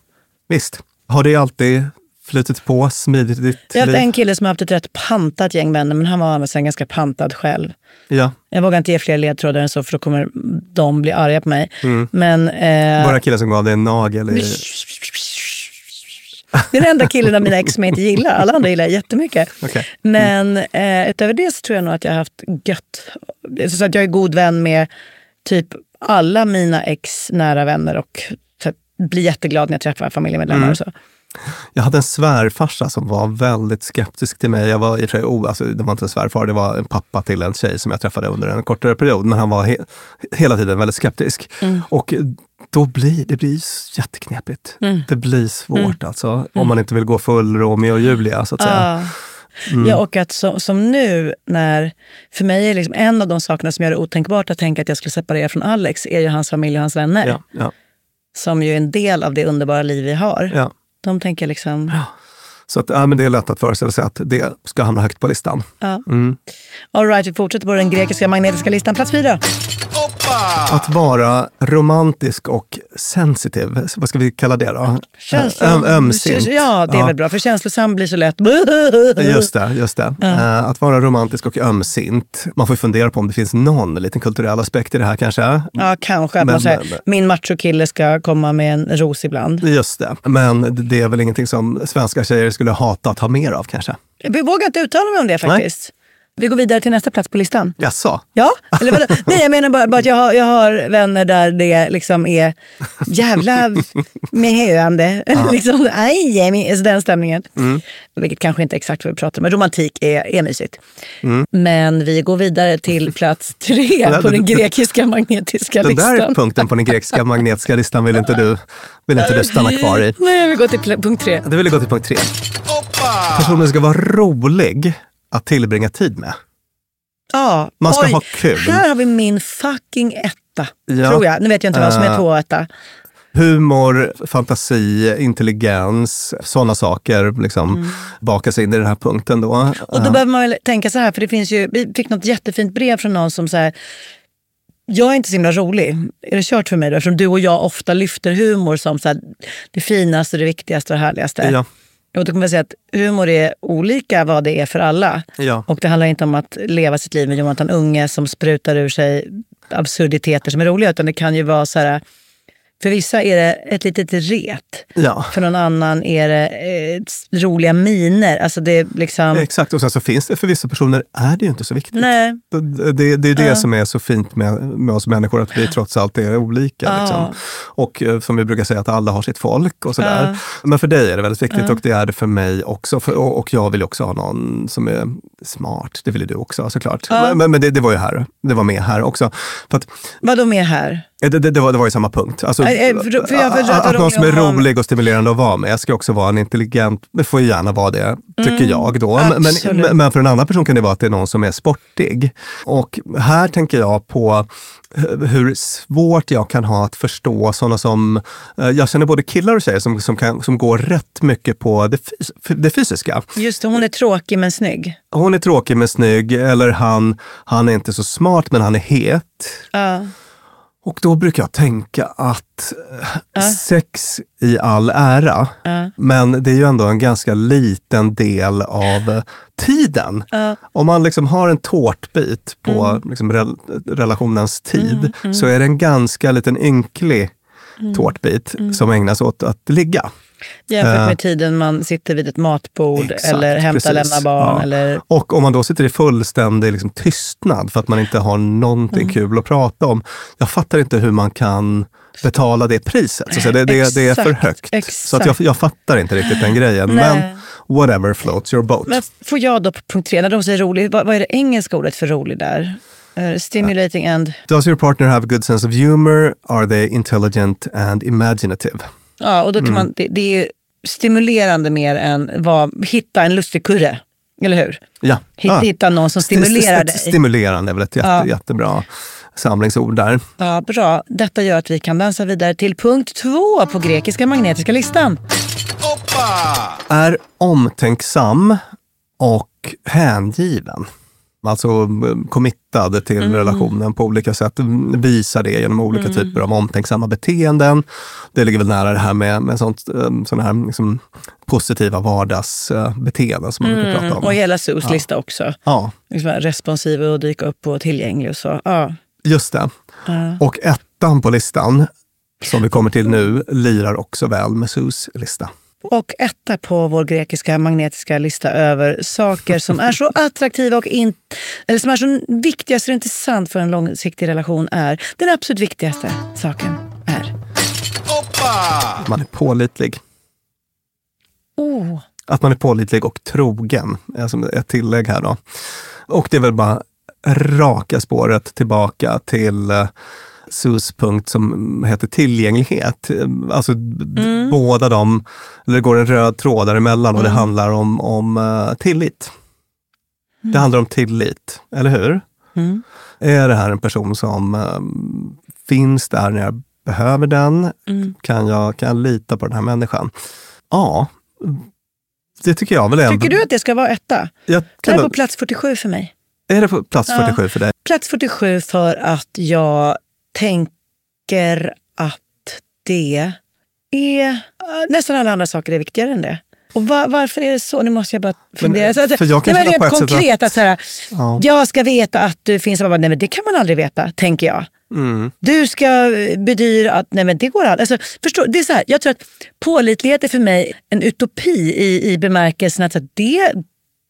[SPEAKER 1] visst. Har det alltid flutit på smidigt i ditt
[SPEAKER 2] Jag har haft
[SPEAKER 1] liv?
[SPEAKER 2] en kille som har haft ett rätt pantat gäng vänner, men han var en ganska pantad själv.
[SPEAKER 1] Ja,
[SPEAKER 2] Jag vågar inte ge fler ledtrådar än så, för då kommer de bli arga på mig. Men... Eh,
[SPEAKER 1] bara killen som gav dig en nagel i...
[SPEAKER 2] Det är den enda killen av mina ex som jag inte gillar. Alla andra gillar jag jättemycket.
[SPEAKER 1] Okej.
[SPEAKER 2] Men eh, utöver det så tror jag nog att jag har haft gött. Så att jag är god vän med typ alla mina ex nära vänner och att blir jätteglad när jag träffar familjemedlemmar och så.
[SPEAKER 1] Jag hade en svärfarsa som var väldigt skeptisk till mig. Jag var i och för sig, oh, alltså, det var inte en svärfar, det var en pappa till en tjej som jag träffade under en kortare period. Men han var he hela tiden väldigt skeptisk. Och då blir det blir jätteknepigt. Det blir svårt alltså, om man inte vill gå full Romeo och Julia så att säga.
[SPEAKER 2] Ja. Ja, och att så, som nu, när, för mig är liksom en av de sakerna som gör det otänkbart att tänka att jag skulle separera från Alex, är ju hans familj och hans vänner.
[SPEAKER 1] Ja, ja,
[SPEAKER 2] Som ju är en del av det underbara liv vi har.
[SPEAKER 1] ja.
[SPEAKER 2] De tänker liksom,
[SPEAKER 1] så att, ja, men det är lätt att föreställa sig att det ska hamna högt på listan.
[SPEAKER 2] ja. All right, vi fortsätter på den grekiska magnetiska listan. Plats fyra.
[SPEAKER 1] Att vara romantisk och sensitiv, vad ska vi kalla det då?
[SPEAKER 2] Känslo-
[SPEAKER 1] Öm, ömsint.
[SPEAKER 2] Ja, det är väl bra. För känslosam blir så lätt...
[SPEAKER 1] Just det, just det. Eh, Att vara romantisk och ömsint. Man får ju fundera på om det finns någon liten kulturell aspekt i det här kanske.
[SPEAKER 2] Ja, kanske. Att
[SPEAKER 1] Men-
[SPEAKER 2] man säger,
[SPEAKER 1] men-
[SPEAKER 2] min machokille ska komma med en ros ibland.
[SPEAKER 1] Just det. Men det är väl ingenting som svenska tjejer skulle hata att ha mer av kanske?
[SPEAKER 2] Vi vågar inte uttala mig om det faktiskt. Vi går vidare till nästa plats på listan.
[SPEAKER 1] Jaså?
[SPEAKER 2] Ja, eller vadå? Nej jag menar bara, bara att jag har, jag har vänner där det liksom är jävla mehöande. liksom, aj, alltså den stämningen.
[SPEAKER 1] Mm.
[SPEAKER 2] Vilket kanske inte är exakt vad vi pratar om, men romantik är, är mysigt.
[SPEAKER 1] Mm.
[SPEAKER 2] Men vi går vidare till plats tre på den grekiska magnetiska
[SPEAKER 1] Den där
[SPEAKER 2] listan.
[SPEAKER 1] punkten på den grekiska magnetiska listan vill inte du, vill inte du stanna kvar i.
[SPEAKER 2] Nej, vi går till pl- punkt tre.
[SPEAKER 1] Du vill gå till punkt tre. Personen ska vara rolig att tillbringa tid med.
[SPEAKER 2] Ja,
[SPEAKER 1] Man ska
[SPEAKER 2] oj,
[SPEAKER 1] ha kul.
[SPEAKER 2] Här har vi min fucking etta.
[SPEAKER 1] Ja.
[SPEAKER 2] Tror jag. Nu vet jag inte vad som är
[SPEAKER 1] Eh,
[SPEAKER 2] två etta.
[SPEAKER 1] Humor, fantasi, intelligens, sådana saker liksom bakas in i den här punkten då.
[SPEAKER 2] Mm. Och då
[SPEAKER 1] Eh,
[SPEAKER 2] behöver man väl tänka så här, för det finns ju, vi fick något jättefint brev från någon som säger jag är inte så himla rolig. Är det kört för mig då? Eftersom du och jag ofta lyfter humor som så här, det finaste, det viktigaste och det härligaste.
[SPEAKER 1] Ja.
[SPEAKER 2] Och då kan man säga att humor är olika vad det är för alla.
[SPEAKER 1] Ja.
[SPEAKER 2] Och det handlar inte om att leva sitt liv med Jonathan Unge som sprutar ur sig absurditeter som är roliga. Utan det kan ju vara så här, för vissa är det ett litet ret.
[SPEAKER 1] Ja.
[SPEAKER 2] För någon annan är det eh, roliga miner. Alltså det liksom...
[SPEAKER 1] Exakt, och sen så finns det för vissa personer är det ju inte så viktigt.
[SPEAKER 2] Nej.
[SPEAKER 1] Det, det, det är det
[SPEAKER 2] Ja.
[SPEAKER 1] som är så fint med, med oss människor, att vi trots allt är olika.
[SPEAKER 2] Ja.
[SPEAKER 1] Liksom. Och eh, som vi brukar säga, att alla har sitt folk och sådär. Men för dig är det väldigt viktigt och det är det för mig också. För, och, och jag vill också ha någon som är smart. Det vill ju du också såklart.
[SPEAKER 2] Ja.
[SPEAKER 1] Men, men det, det var ju här. Det var med här också. För att,
[SPEAKER 2] Vad då mer här?
[SPEAKER 1] Det, det, det, var, det var ju samma punkt. Alltså,
[SPEAKER 2] för- för jag
[SPEAKER 1] att, att någon som är rolig och stimulerande att vara med. Jag ska också vara en intelligent, det får ju gärna vara det, tycker
[SPEAKER 2] Mm,
[SPEAKER 1] jag då. Men, men, men för en annan person kan det vara att det är någon som är sportig. Och här tänker jag på hu- hur svårt jag kan ha att förstå sådana som, jag känner både killar och tjejer som, som, kan, som går rätt mycket på det, fys- det fysiska.
[SPEAKER 2] Just det, hon är tråkig men snygg.
[SPEAKER 1] Hon är tråkig men snygg, eller han, han är inte så smart men han är het.
[SPEAKER 2] Ja.
[SPEAKER 1] Och då brukar jag tänka att eh, sex i all ära,
[SPEAKER 2] Ja.
[SPEAKER 1] men det är ju ändå en ganska liten del av tiden.
[SPEAKER 2] Ja.
[SPEAKER 1] Om man liksom har en tårtbit på liksom rel relationens tid så är det en ganska liten ynklig tårtbit som ägnas åt att ligga.
[SPEAKER 2] Jämfört
[SPEAKER 1] Eh,
[SPEAKER 2] med tiden man sitter vid ett matbord
[SPEAKER 1] Exakt,
[SPEAKER 2] eller hämtar
[SPEAKER 1] precis.
[SPEAKER 2] lämna barn.
[SPEAKER 1] Ja.
[SPEAKER 2] Eller,
[SPEAKER 1] Och om man då sitter i fullständig liksom, tystnad för att man inte har någonting
[SPEAKER 2] Mm.
[SPEAKER 1] kul att prata om. Jag fattar inte hur man kan betala det priset. Så det, det, det är för
[SPEAKER 2] Exakt,
[SPEAKER 1] högt. Så att jag,
[SPEAKER 2] exakt.
[SPEAKER 1] jag fattar inte riktigt den grejen.
[SPEAKER 2] Nej.
[SPEAKER 1] Men whatever floats your boat.
[SPEAKER 2] men får jag då på punkt tre, när de säger rolig, vad, vad är det engelska ordet för rolig där? Eh, stimulating and...
[SPEAKER 1] Does your partner have a good sense of humor? Are they intelligent and imaginative?
[SPEAKER 2] Ja, och då
[SPEAKER 1] Mm.
[SPEAKER 2] kan man, det, det är stimulerande mer än vad, hitta en lustig kurre. Eller hur?
[SPEAKER 1] Ja.
[SPEAKER 2] Hitta, hitta någon som stimulerar dig.
[SPEAKER 1] Stimulerande är väl ett jätte,
[SPEAKER 2] Ja.
[SPEAKER 1] jättebra samlingsord där.
[SPEAKER 2] Ja, bra. Detta gör att vi kan dansa vidare till punkt två på grekiska magnetiska listan.
[SPEAKER 1] är omtänksam och hängiven. Alltså eh, committad till
[SPEAKER 2] Mm.
[SPEAKER 1] relationen på olika sätt. Visar det genom olika typer av omtänksamma beteenden. Det ligger väl nära det här med, med sånt, eh, såna här liksom, positiva vardagsbeteenden som man brukar prata om.
[SPEAKER 2] Mm, Och hela Sus
[SPEAKER 1] Ja.
[SPEAKER 2] lista också.
[SPEAKER 1] Ja,
[SPEAKER 2] Liksom responsiv och dyka upp och tillgänglig och så. Ja.
[SPEAKER 1] just det.
[SPEAKER 2] Ja.
[SPEAKER 1] Och ettan på listan, som vi kommer till nu, lirar också väl med Sus lista.
[SPEAKER 2] Och etta på vår grekiska magnetiska lista över saker som är så attraktiva och in, eller som är så viktiga så det är intressant för en långsiktig relation är den absolut viktigaste saken är...
[SPEAKER 1] Man är pålitlig.
[SPEAKER 2] Oh.
[SPEAKER 1] Att man är pålitlig och trogen, är som ett tillägg här då. Och det är väl bara raka spåret tillbaka till eh, Sus punkt som heter tillgänglighet. Alltså b- båda de, det går en röd tråd däremellan och det handlar om, om eh, tillit. Det handlar om tillit, eller hur?
[SPEAKER 2] Mm.
[SPEAKER 1] Är det här en person som eh, finns där när jag behöver den?
[SPEAKER 2] Mm.
[SPEAKER 1] Kan, jag, kan jag lita på den här människan? Ja, det tycker jag väl är
[SPEAKER 2] Tycker du att det ska vara etta?
[SPEAKER 1] Jag
[SPEAKER 2] Det är på plats 47 för mig.
[SPEAKER 1] är det på plats
[SPEAKER 2] Ja.
[SPEAKER 1] 47 för dig?
[SPEAKER 2] Plats 47 för att jag tänker att det är... eh, Nästan alla andra saker är viktigare än det. Och va- varför är det så? Nu måste jag bara fundera. Så att-
[SPEAKER 1] för jag kan
[SPEAKER 2] nej, men rent konkret,
[SPEAKER 1] att-
[SPEAKER 2] att, så här,
[SPEAKER 1] Ja.
[SPEAKER 2] jag ska veta att du finns. Bara, Nej, men det kan man aldrig veta, tänker jag.
[SPEAKER 1] Mm.
[SPEAKER 2] Du ska bedyra att nej men det går aldrig. Alltså, förstå, det är så här, jag tror att pålitlighet är för mig en utopi i, i bemärkelsen att här, det,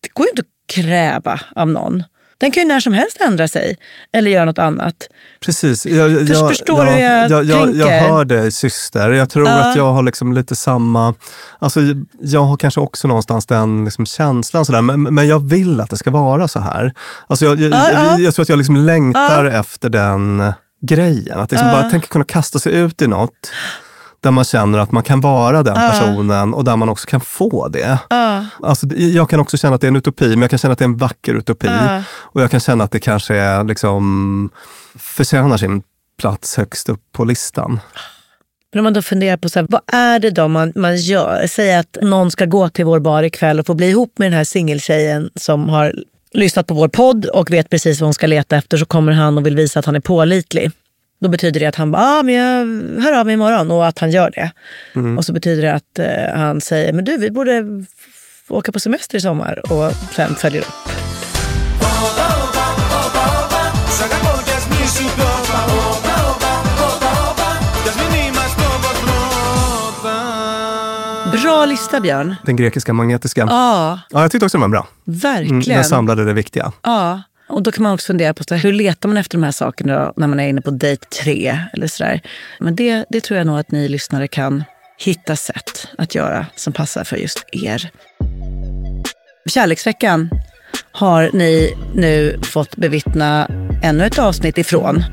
[SPEAKER 2] det går inte att kräva av någon. Den kan ju när som helst ändra sig eller göra något annat.
[SPEAKER 1] Precis. Jag, jag,
[SPEAKER 2] Först- förstår du hur jag
[SPEAKER 1] jag, jag, jag
[SPEAKER 2] tänker?
[SPEAKER 1] hör dig syster. Jag tror
[SPEAKER 2] Ja.
[SPEAKER 1] att jag har liksom lite samma... Alltså, jag har kanske också någonstans den liksom känslan, sådär, men, men jag vill att det ska vara så här. Alltså, jag, jag,
[SPEAKER 2] Ja, ja.
[SPEAKER 1] jag, jag tror att jag liksom längtar efter den grejen. Att liksom bara tänka kunna kasta sig ut i något där man känner att man kan vara den
[SPEAKER 2] Ja.
[SPEAKER 1] personen och där man också kan få det.
[SPEAKER 2] Ja.
[SPEAKER 1] Alltså, jag kan också känna att det är en utopi, men jag kan känna att det är en vacker utopi.
[SPEAKER 2] Ja.
[SPEAKER 1] Och jag kan känna att det kanske är, liksom, förtjänar sin plats högst upp på listan.
[SPEAKER 2] Men om man då funderar på så här, vad är det då man, man gör? Säg att någon ska gå till vår bar ikväll och få bli ihop med den här singeltjejen som har lyssnat på vår podd och vet precis vad hon ska leta efter. Så kommer han och vill visa att han är pålitlig. Då betyder det att han bara, ah, men jag hör av mig imorgon och att han gör det. Och så betyder det att eh, han säger, men du vi borde åka på semester i sommar och sen följer upp. Bra lista Björn.
[SPEAKER 1] Den grekiska magnetiska.
[SPEAKER 2] Ja,
[SPEAKER 1] Ja, jag tyckte också den var bra.
[SPEAKER 2] verkligen.
[SPEAKER 1] Mm, den samlade det viktiga.
[SPEAKER 2] Ja, och då kan man också fundera på så här, hur letar man efter de här sakerna då, när man är inne på dejt tre eller sådär. Men det, det tror jag nog att ni lyssnare kan hitta sätt att göra som passar för just er. Kärleksveckan har ni nu fått bevittna ännu ett avsnitt ifrån.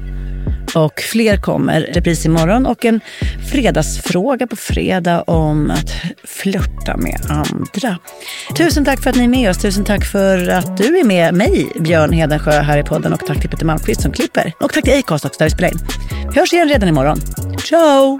[SPEAKER 2] Och fler kommer. Repris imorgon och en fredagsfråga på fredag om att flörta med andra. Tusen tack för att ni är med oss. Tusen tack för att du är med mig, Björn Hedensjö, här i podden. Och tack till Peter Malmqvist som klipper. Och tack till Acast också, där vi spelar in. Vi hörs igen redan imorgon. Ciao!